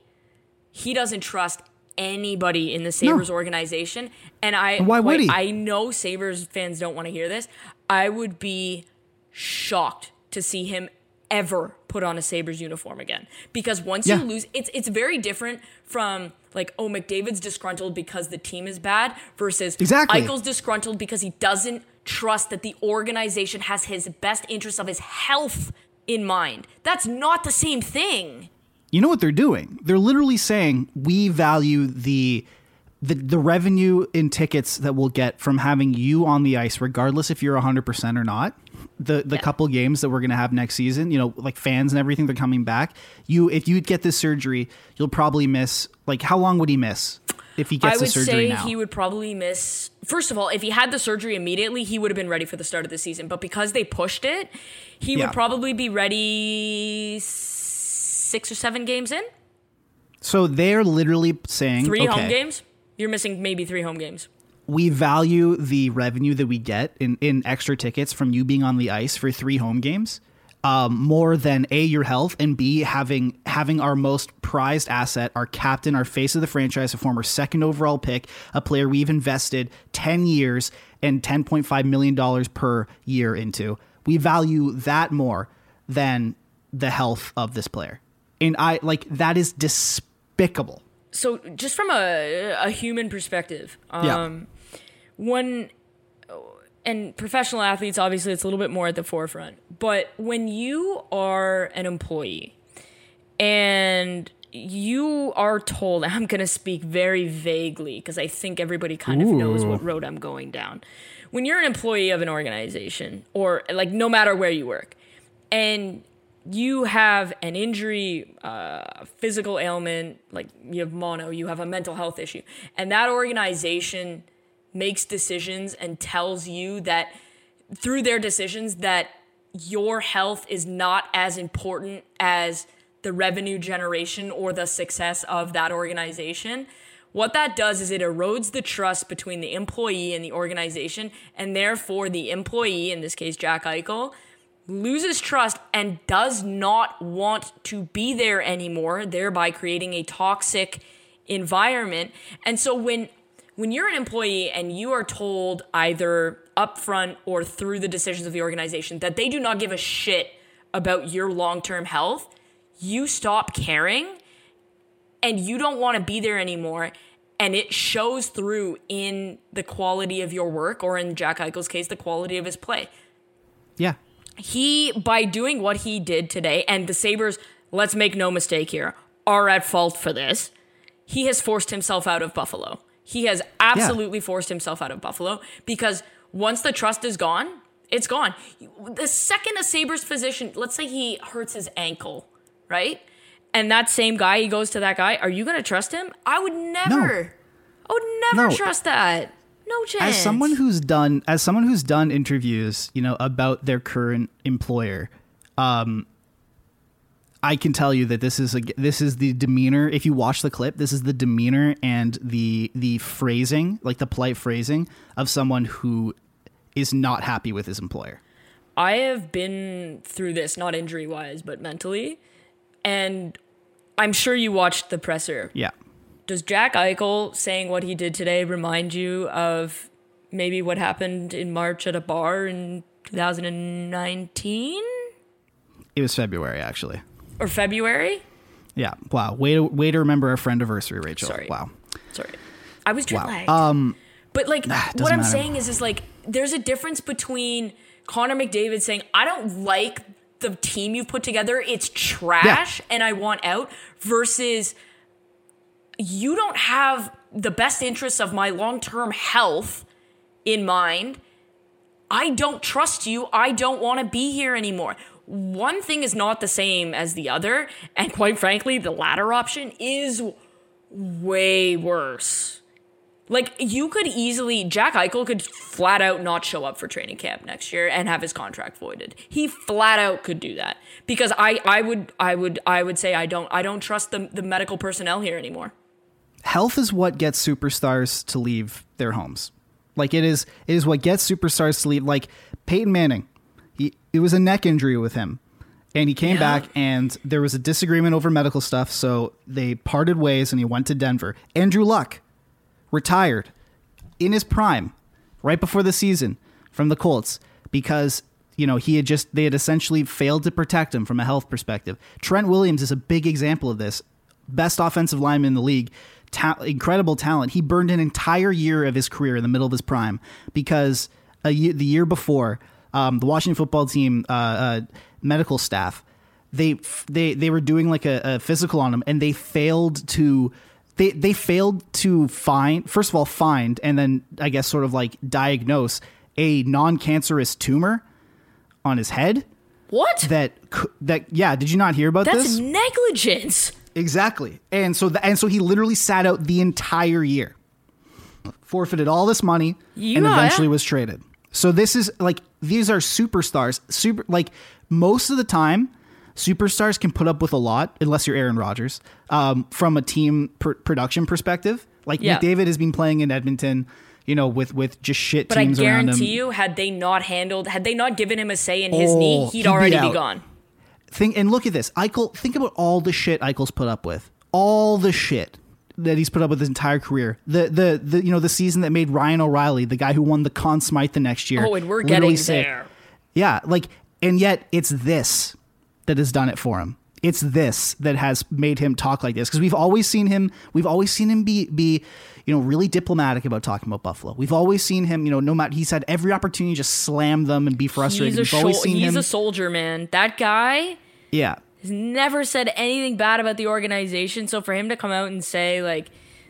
he doesn't trust anybody in the Sabres organization. And I Why would he? I know Sabres fans don't want to hear this. I would be shocked to see him ever put on a Sabres uniform again. Because once Yeah. you lose it's it's very different from like, oh, McDavid's disgruntled because the team is bad versus Exactly. Eichel's disgruntled because he doesn't trust that the organization has his best interest of his health in mind. That's not the same thing. you know what they're doing? They're literally saying we value the the, the revenue in tickets that we'll get from having you on the ice, regardless if you're 100% or not. The the couple games that we're going to have next season, you know, like fans and everything, they're coming back. You, if you get this surgery, you'll probably miss. Like, how long would he miss if he gets I would say now? he would probably miss. First of all, if he had the surgery immediately, he would have been ready for the start of the season. But because they pushed it, he Yeah. would probably be ready six or seven games in. so they're literally saying Three okay, home games. You're missing maybe three home games. We value the revenue that we get in, in extra tickets from you being on the ice for three home games um, more than a your health and b having having our most prized asset our captain our face of the franchise a former second overall pick a player we've invested 10 years and 10.5 million dollars per year into. We value that more than the health of this player. And i like that is despicable. So just from a, a human perspective, Yeah. When and professional athletes, obviously, it's a little bit more at the forefront. But when you are an employee and you are told, I'm going to speak very vaguely because I think everybody kind of knows what road I'm going down. When you're an employee of an organization, or like no matter where you work, and you have an injury, uh, physical ailment, like you have mono, you have a mental health issue, and that organization makes decisions and tells you that through their decisions that your health is not as important as the revenue generation or the success of that organization. What that does is it erodes the trust between the employee and the organization, and therefore the employee, in this case Jack Eichel, loses trust and does not want to be there anymore, thereby creating a toxic environment. And so when when you're an employee and you are told either upfront or through the decisions of the organization that they do not give a shit about your long-term health, you stop caring and you don't want to be there anymore. And it shows through in the quality of your work, or in Jack Eichel's case, the quality of his play. Yeah. He, by doing what he did today, and the Sabres, let's make no mistake here, are at fault for this, he has forced himself out of Buffalo. He has absolutely forced himself out of Buffalo because once the trust is gone, it's gone. The second a Sabres physician, let's say he hurts his ankle, right? And that same guy, he goes to that guy, are you going to trust him? I would never. I would never No. trust that. No chance. as someone who's done as someone who's done interviews you know about their current employer um i can tell you that this is a this is the demeanor. If you watch the clip this is the demeanor and the the phrasing like the polite phrasing of someone who is not happy with his employer. I have been through this, not injury wise, but mentally. And I'm sure you watched the presser. yeah. Does Jack Eichel saying what he did today remind you of maybe what happened in March at a bar in 2019 it was february actually or February? yeah wow way to way to remember our friend anniversary rachel Sorry. wow Sorry. I was jet wow um But like doesn't what I'm matter. saying is is like there's a difference between Connor McDavid saying I don't like the team you've put together, it's trash and I want out versus you don't have the best interests of my long-term health in mind. I don't trust you. I don't want to be here anymore. One thing is not the same as the other, and quite frankly, the latter option is way worse. Like you could easily Jack Eichel could flat out not show up for training camp next year and have his contract voided. He flat out could do that because I I would I would I would say I don't I don't trust the the medical personnel here anymore. health is what gets superstars to leave their homes. Like it is it is what gets superstars to leave like Peyton Manning. He it was a neck injury with him. And he came Yeah. back and there was a disagreement over medical stuff, so they parted ways and he went to Denver. Andrew Luck retired in his prime right before the season from the Colts because you know he had just they had essentially failed to protect him from a health perspective. Trent Williams is a big example of this. Best offensive lineman in the league, ta- incredible talent. He burned an entire year of his career in the middle of his prime because a year, the year before, um, the Washington football team uh, uh, medical staff they they they were doing like a, a physical on him and they failed to they they failed to find first of all find and then I guess sort of like diagnose a non-cancerous tumor on his head What? that that yeah did you not hear about That's this negligence. exactly and so th- and so he literally sat out the entire year forfeited all this money and eventually was traded so this is like these are superstars super like most of the time superstars can put up with a lot unless you're aaron rodgers um, from a team pr- production perspective like Yeah. mcdavid has been playing in edmonton you know with with just shit But I teams around him guarantee you, had they not handled, had they not given him a say in his Oh, knee, he'd he'd already be out. gone. think and look at this Eichel think about all the shit Eichel's put up with all the shit that he's put up with his entire career. The the the you know the season that made Ryan O'Reilly the guy who won the Conn Smythe the next year Oh, and we're getting say- there. yeah like and yet it's this that has done it for him. It's this that has made him talk like this because we've always seen him we've always seen him be be you know really diplomatic about talking about Buffalo. We've always seen him you know no matter he's had every opportunity to just slam them and be frustrated. He's a we've always shol- seen he's him a soldier, man. That guy yeah has never said anything bad about the organization. So for him to come out and say like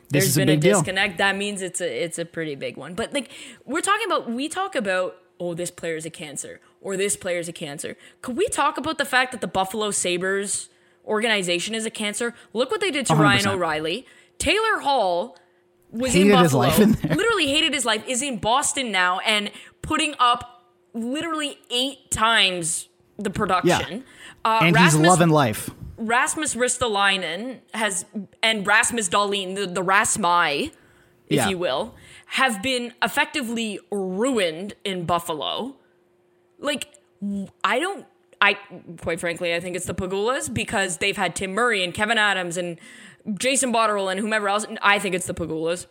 there's is a been a, big deal. disconnect, that means it's a it's a pretty big one. But like we're talking about we talk about oh this player's a cancer or this player's a cancer. Could we talk about the fact that the Buffalo Sabres organization is a cancer? Look what they did to Ryan 100%. O'Reilly. Taylor Hall was in Hated his Buffalo. life in there. (laughs) Literally hated his life. Is in Boston now and putting up literally eight times the production. Uh, and he's loving life Rasmus Ristolainen has and Rasmus Dahlin, the, the Rasmai, if Yeah. you will, have been effectively ruined in Buffalo. Like, I don't. I quite frankly, I think it's the Pegulas because they've had Tim Murray and Kevyn Adams and Jason Botterill and whomever else. I think it's the Pegulas.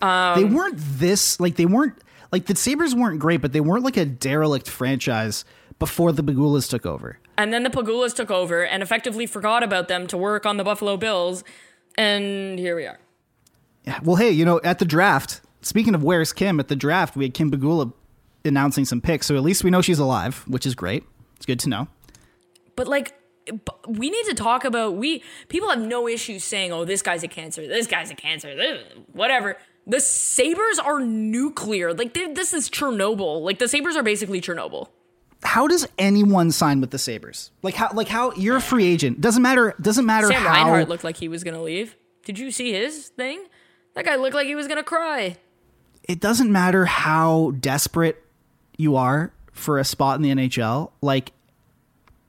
they weren't this like they weren't like the Sabres weren't great, but they weren't like a derelict franchise before the Pegulas took over. And then the Pegulas took over and effectively forgot about them to work on the Buffalo Bills. And here we are. Yeah, Well, hey, you know, at the draft, speaking of where's Kim, at the draft, we had Kim Pegula announcing some picks, so at least we know she's alive, which is great. It's good to know. But like we need to talk about we people have no issues saying, "Oh, this guy's a cancer. This guy's a cancer. This, whatever." The Sabres are nuclear. Like this is Chernobyl. Like the Sabres are basically Chernobyl. How does anyone sign with the Sabres? Like how like how you're a free agent. Doesn't matter doesn't matter Sam how Reinhart looked like he was gonna leave. Did you see his thing? That guy looked like he was gonna cry. it doesn't matter how desperate you are for a spot in the NHL. Like,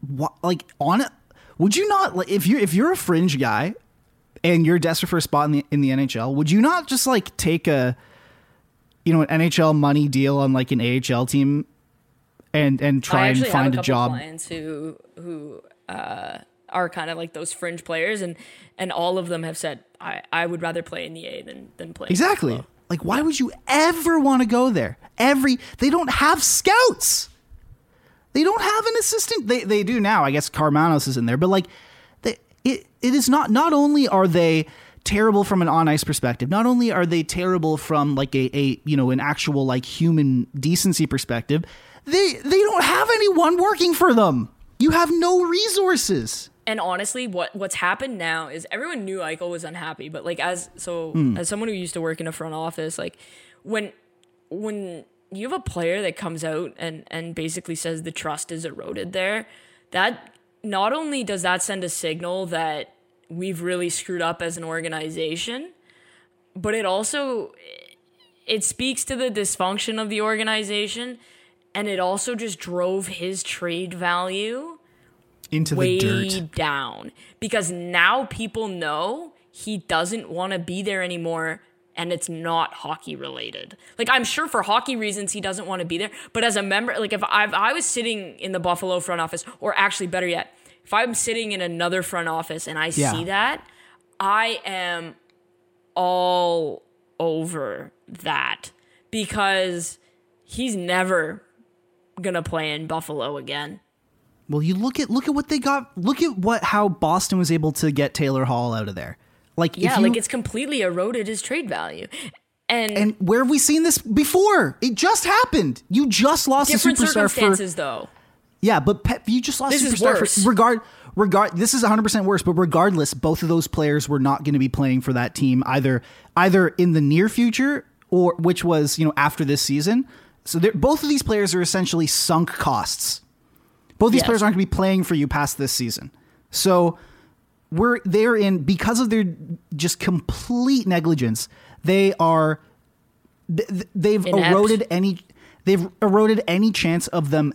what? Like on it, would you not? Like, if you if you're a fringe guy and you're desperate for a spot in the in the NHL, would you not just like take a, you know, an NHL money deal on like an AHL team, and and try and find have a a job? clients who who uh, are kind of like those fringe players, and and all of them have said, I, I would rather play in the A than than play Exactly. Buffalo." Like, why would you ever want to go there? Every they don't have scouts. They don't have an assistant. They they do now. I guess Karmanos is in there, but like, they, it it is not. Not only are they terrible from an on ice perspective, not only are they terrible from like a, a you know an actual like human decency perspective, they they don't have anyone working for them. You have no resources. And honestly, what what's happened now is everyone knew Eichel was unhappy, but like as so hmm. as someone who used to work in a front office, like when when you have a player that comes out and and basically says the trust is eroded there, that not only does that send a signal that we've really screwed up as an organization, but it also it speaks to the dysfunction of the organization and it also just drove his trade value Into the way dirt. down because now people know he doesn't want to be there anymore and it's not hockey related. Like I'm sure for hockey reasons he doesn't want to be there, but as a member like if I, if I was sitting in the Buffalo front office or actually better yet, if I'm sitting in another front office and I Yeah. see that, I am all over that because he's never to play in Buffalo again. Well, you look at look at what they got. Look at what how Boston was able to get Taylor Hall out of there. Like Yeah, if you, like it's completely eroded his trade value. And, and where have we seen this before? It just happened. You just lost a different superstar for circumstances though. yeah, but Pep, you just lost This a is superstar worse. for regard regard. This is 100 percent worse, but regardless, both of those players were not going to be playing for that team either either in the near future or which was you know after this season. So they're- both of these players are essentially sunk costs. Both these Yes. players aren't going to be playing for you past this season. So we're they're in because of their just complete negligence. They are th- th- they've Inept. eroded any they've eroded any chance of them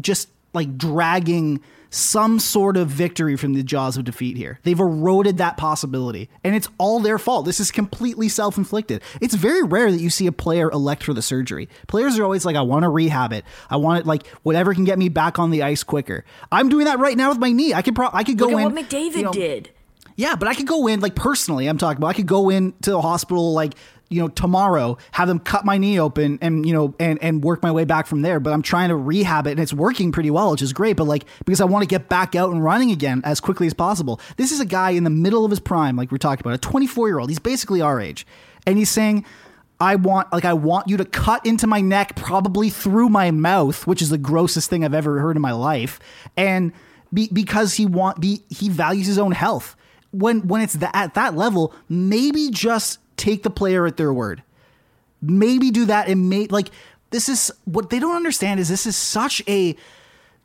just like dragging some sort of victory from the jaws of defeat here. They've eroded that possibility. And it's all their fault. This is completely self inflicted. It's very rare that you see a player elect for the surgery. Players are always like, I want to rehab it. I want it like whatever can get me back on the ice quicker. I'm doing that right now with my knee. I could pro- I could go Look in. what McDavid you know, did. yeah, but I could go in like personally. I'm talking about. I could go in to the hospital like you know tomorrow, have them cut my knee open, and you know and and work my way back from there. But I'm trying to rehab it, and it's working pretty well, which is great. But like because I want to get back out and running again as quickly as possible. This is a guy in the middle of his prime, like we're talking about, a 24 year old. He's basically our age, and he's saying. I want like I want you to cut into my neck probably through my mouth, which is the grossest thing I've ever heard in my life. And be, because he want be he values his own health. When when it's that at that level, maybe just take the player at their word. Maybe do that and make like this is what they don't understand is this is such a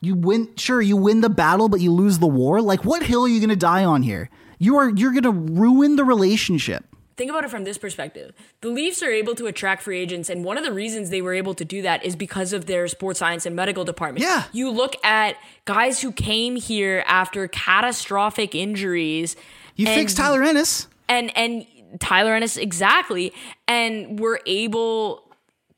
you win sure you win the battle but you lose the war. Like what hill are you going to die on here? You are you're going to ruin the relationship. Think about it from this perspective. The Leafs are able to attract free agents, and one of the reasons they were able to do that is because of their sports science and medical department. Yeah. You look at guys who came here after catastrophic injuries. You and- fix Tyler Ennis. and and Tyler Ennis exactly, and were able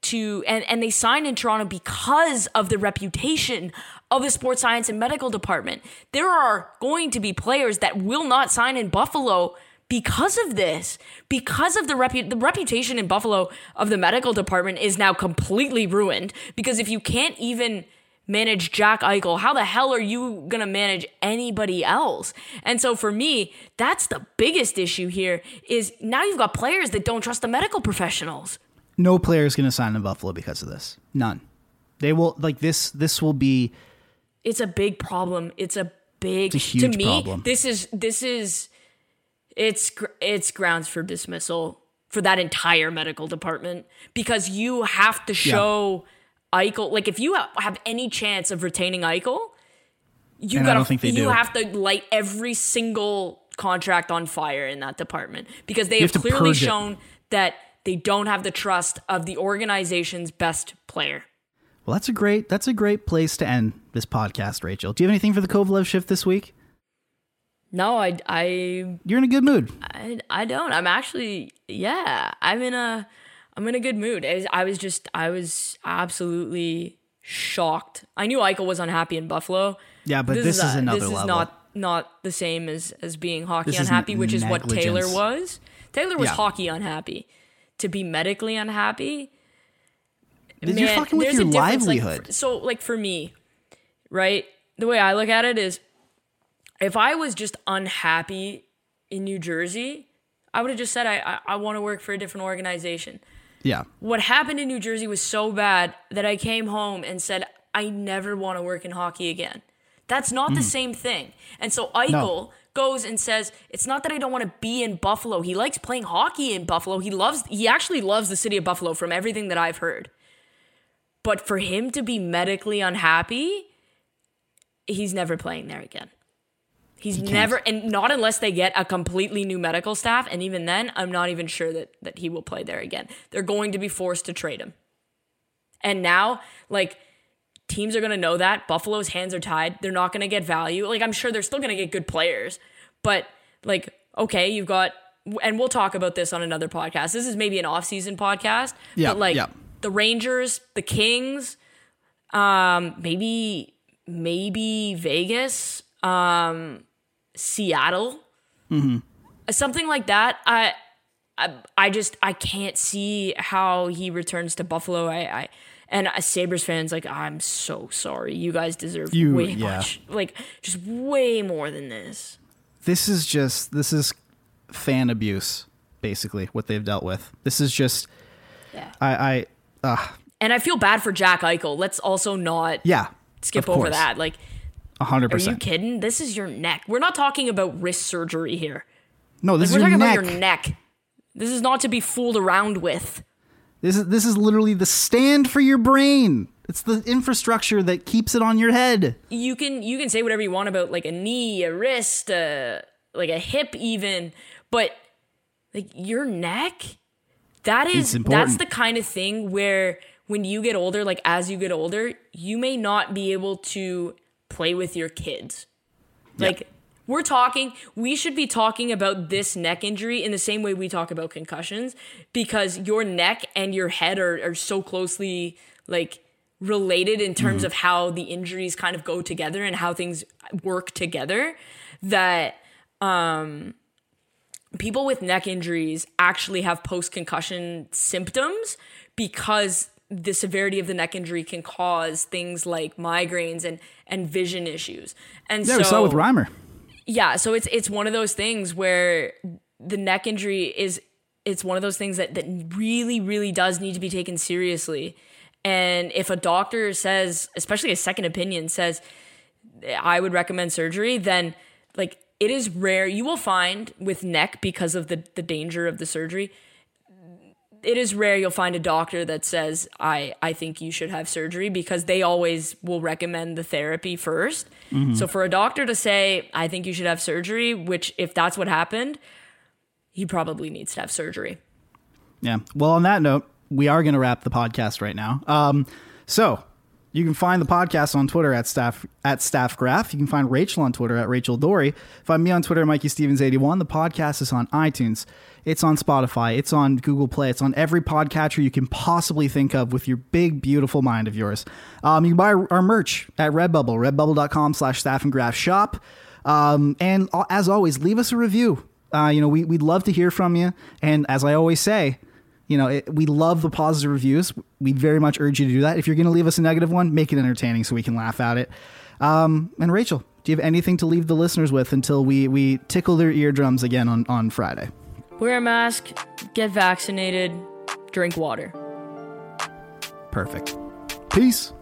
to and and they signed in Toronto because of the reputation of the sports science and medical department. There are going to be players that will not sign in Buffalo because of this, because of the repu- the reputation in Buffalo of the medical department is now completely ruined because if you can't even manage Jack Eichel, how the hell are you going to manage anybody else? And so for me, that's the biggest issue here is now you've got players that don't trust the medical professionals. No player is going to sign in Buffalo because of this. None. They will like this. This will be It's a big problem. It's a big It's a to me problem. this is this is it's it's grounds for dismissal for that entire medical department because you have to show Eichel like if you have any chance of retaining Eichel you And gotta don't think they you do. have to light every single contract on fire in that department because they have, have clearly it. shown that they don't have the trust of the organization's best player. well. That's a great. That's a great place to end this podcast, Rachel. Do you have anything for the Kovalev shift this week? No, I I You're in a good mood. I, I don't. I'm actually yeah. I'm in a I'm in a good mood. I was, I was just I was absolutely shocked. I knew Eichel was unhappy in Buffalo. Yeah, but this is a- another This is not not the same as as being hockey This is unhappy, which is what Taylor was. Taylor was Yeah. hockey unhappy. To be medically unhappy, You're fucking with your difference, like, livelihood. so, like for me, right? The way I look at it is, if I was just unhappy in New Jersey, I would have just said I I, I want to work for a different organization. Yeah. What happened in New Jersey was so bad that I came home and said I never want to work in hockey again. That's not the mm. same thing. And so Eichel goes and says, "It's not that I don't want to be in Buffalo. He likes playing hockey in Buffalo. He loves he actually loves the city of Buffalo from everything that I've heard." But for him to be medically unhappy, he's never playing there again. He's never and not unless they get a completely new medical staff and even then I'm not even sure that that he will play there again. They're going to be forced to trade him. And now like teams are going to know that Buffalo's hands are tied. They're not going to get value. Like I'm sure they're still going to get good players, but like okay, you've got and we'll talk about this on another podcast. This is maybe an off-season podcast, Yeah, but like yeah. the Rangers, the Kings, um maybe maybe Vegas, um Seattle. Mm-hmm. Something like that. I I, I just I can't see how he returns to Buffalo. I, I and as Sabres fans like I'm so sorry. You guys deserve You- way yeah. much. Like just way more than this. This is just this is fan abuse, basically what they've dealt with. This is just Yeah. I I ah. And I feel bad for Jack Eichel. Let's also not yeah. skip over that. Like A hundred are you percent. kidding? This is your neck. We're not talking about wrist surgery here. No, this We're is talking your neck. about your neck. This is not to be fooled around with. This is this is literally the stand for your brain. It's the infrastructure that keeps it on your head. you can you can say whatever you want about like a knee, a wrist, uh, like a hip, even, but like your neck, that is that's the kind of thing where when you get older, like as you get older, you may not be able to play with your kids. Like we're talking, we should be talking about this neck injury in the same way we talk about concussions because your neck and your head are, are so closely like related in terms of how the injuries kind of go together and how things work together that um people with neck injuries actually have post concussion symptoms because the severity of the neck injury can cause things like migraines and and vision issues. And Yeah, so we saw it with Reimer. yeah, so it's it's one of those things where the neck injury is it's one of those things that that really really does need to be taken seriously. And if a doctor says, especially a second opinion says I would recommend surgery, then like it is rare you will find with neck because of the the danger of the surgery it is rare you'll find a doctor that says I I think you should have surgery because they always will recommend the therapy 1st So for a doctor to say I think you should have surgery, which if that's what happened, he probably needs to have surgery. Yeah. Well, on that note, we are going to wrap the podcast right now. Um, so you can find the podcast on Twitter at staff at staff graph. You can find Rachel on Twitter at Rachel Doerrie. Find me on Twitter, Mikey Stevens eighty one. The podcast is on iTunes. It's on Spotify. It's on Google Play. It's on every podcatcher you can possibly think of with your big, beautiful mind of yours. Um, you can buy our merch at Redbubble, redbubble.com slash staff and graph shop. Um, and as always, leave us a review. Uh, you know, we, we'd love to hear from you. And as I always say, You know, it, we love the positive reviews. We very much urge you to do that. If you're going to leave us a negative one, make it entertaining so we can laugh at it. Um, and Rachel, do you have anything to leave the listeners with until we we tickle their eardrums again on on Friday? Wear a mask, get vaccinated, drink water. Perfect. Peace.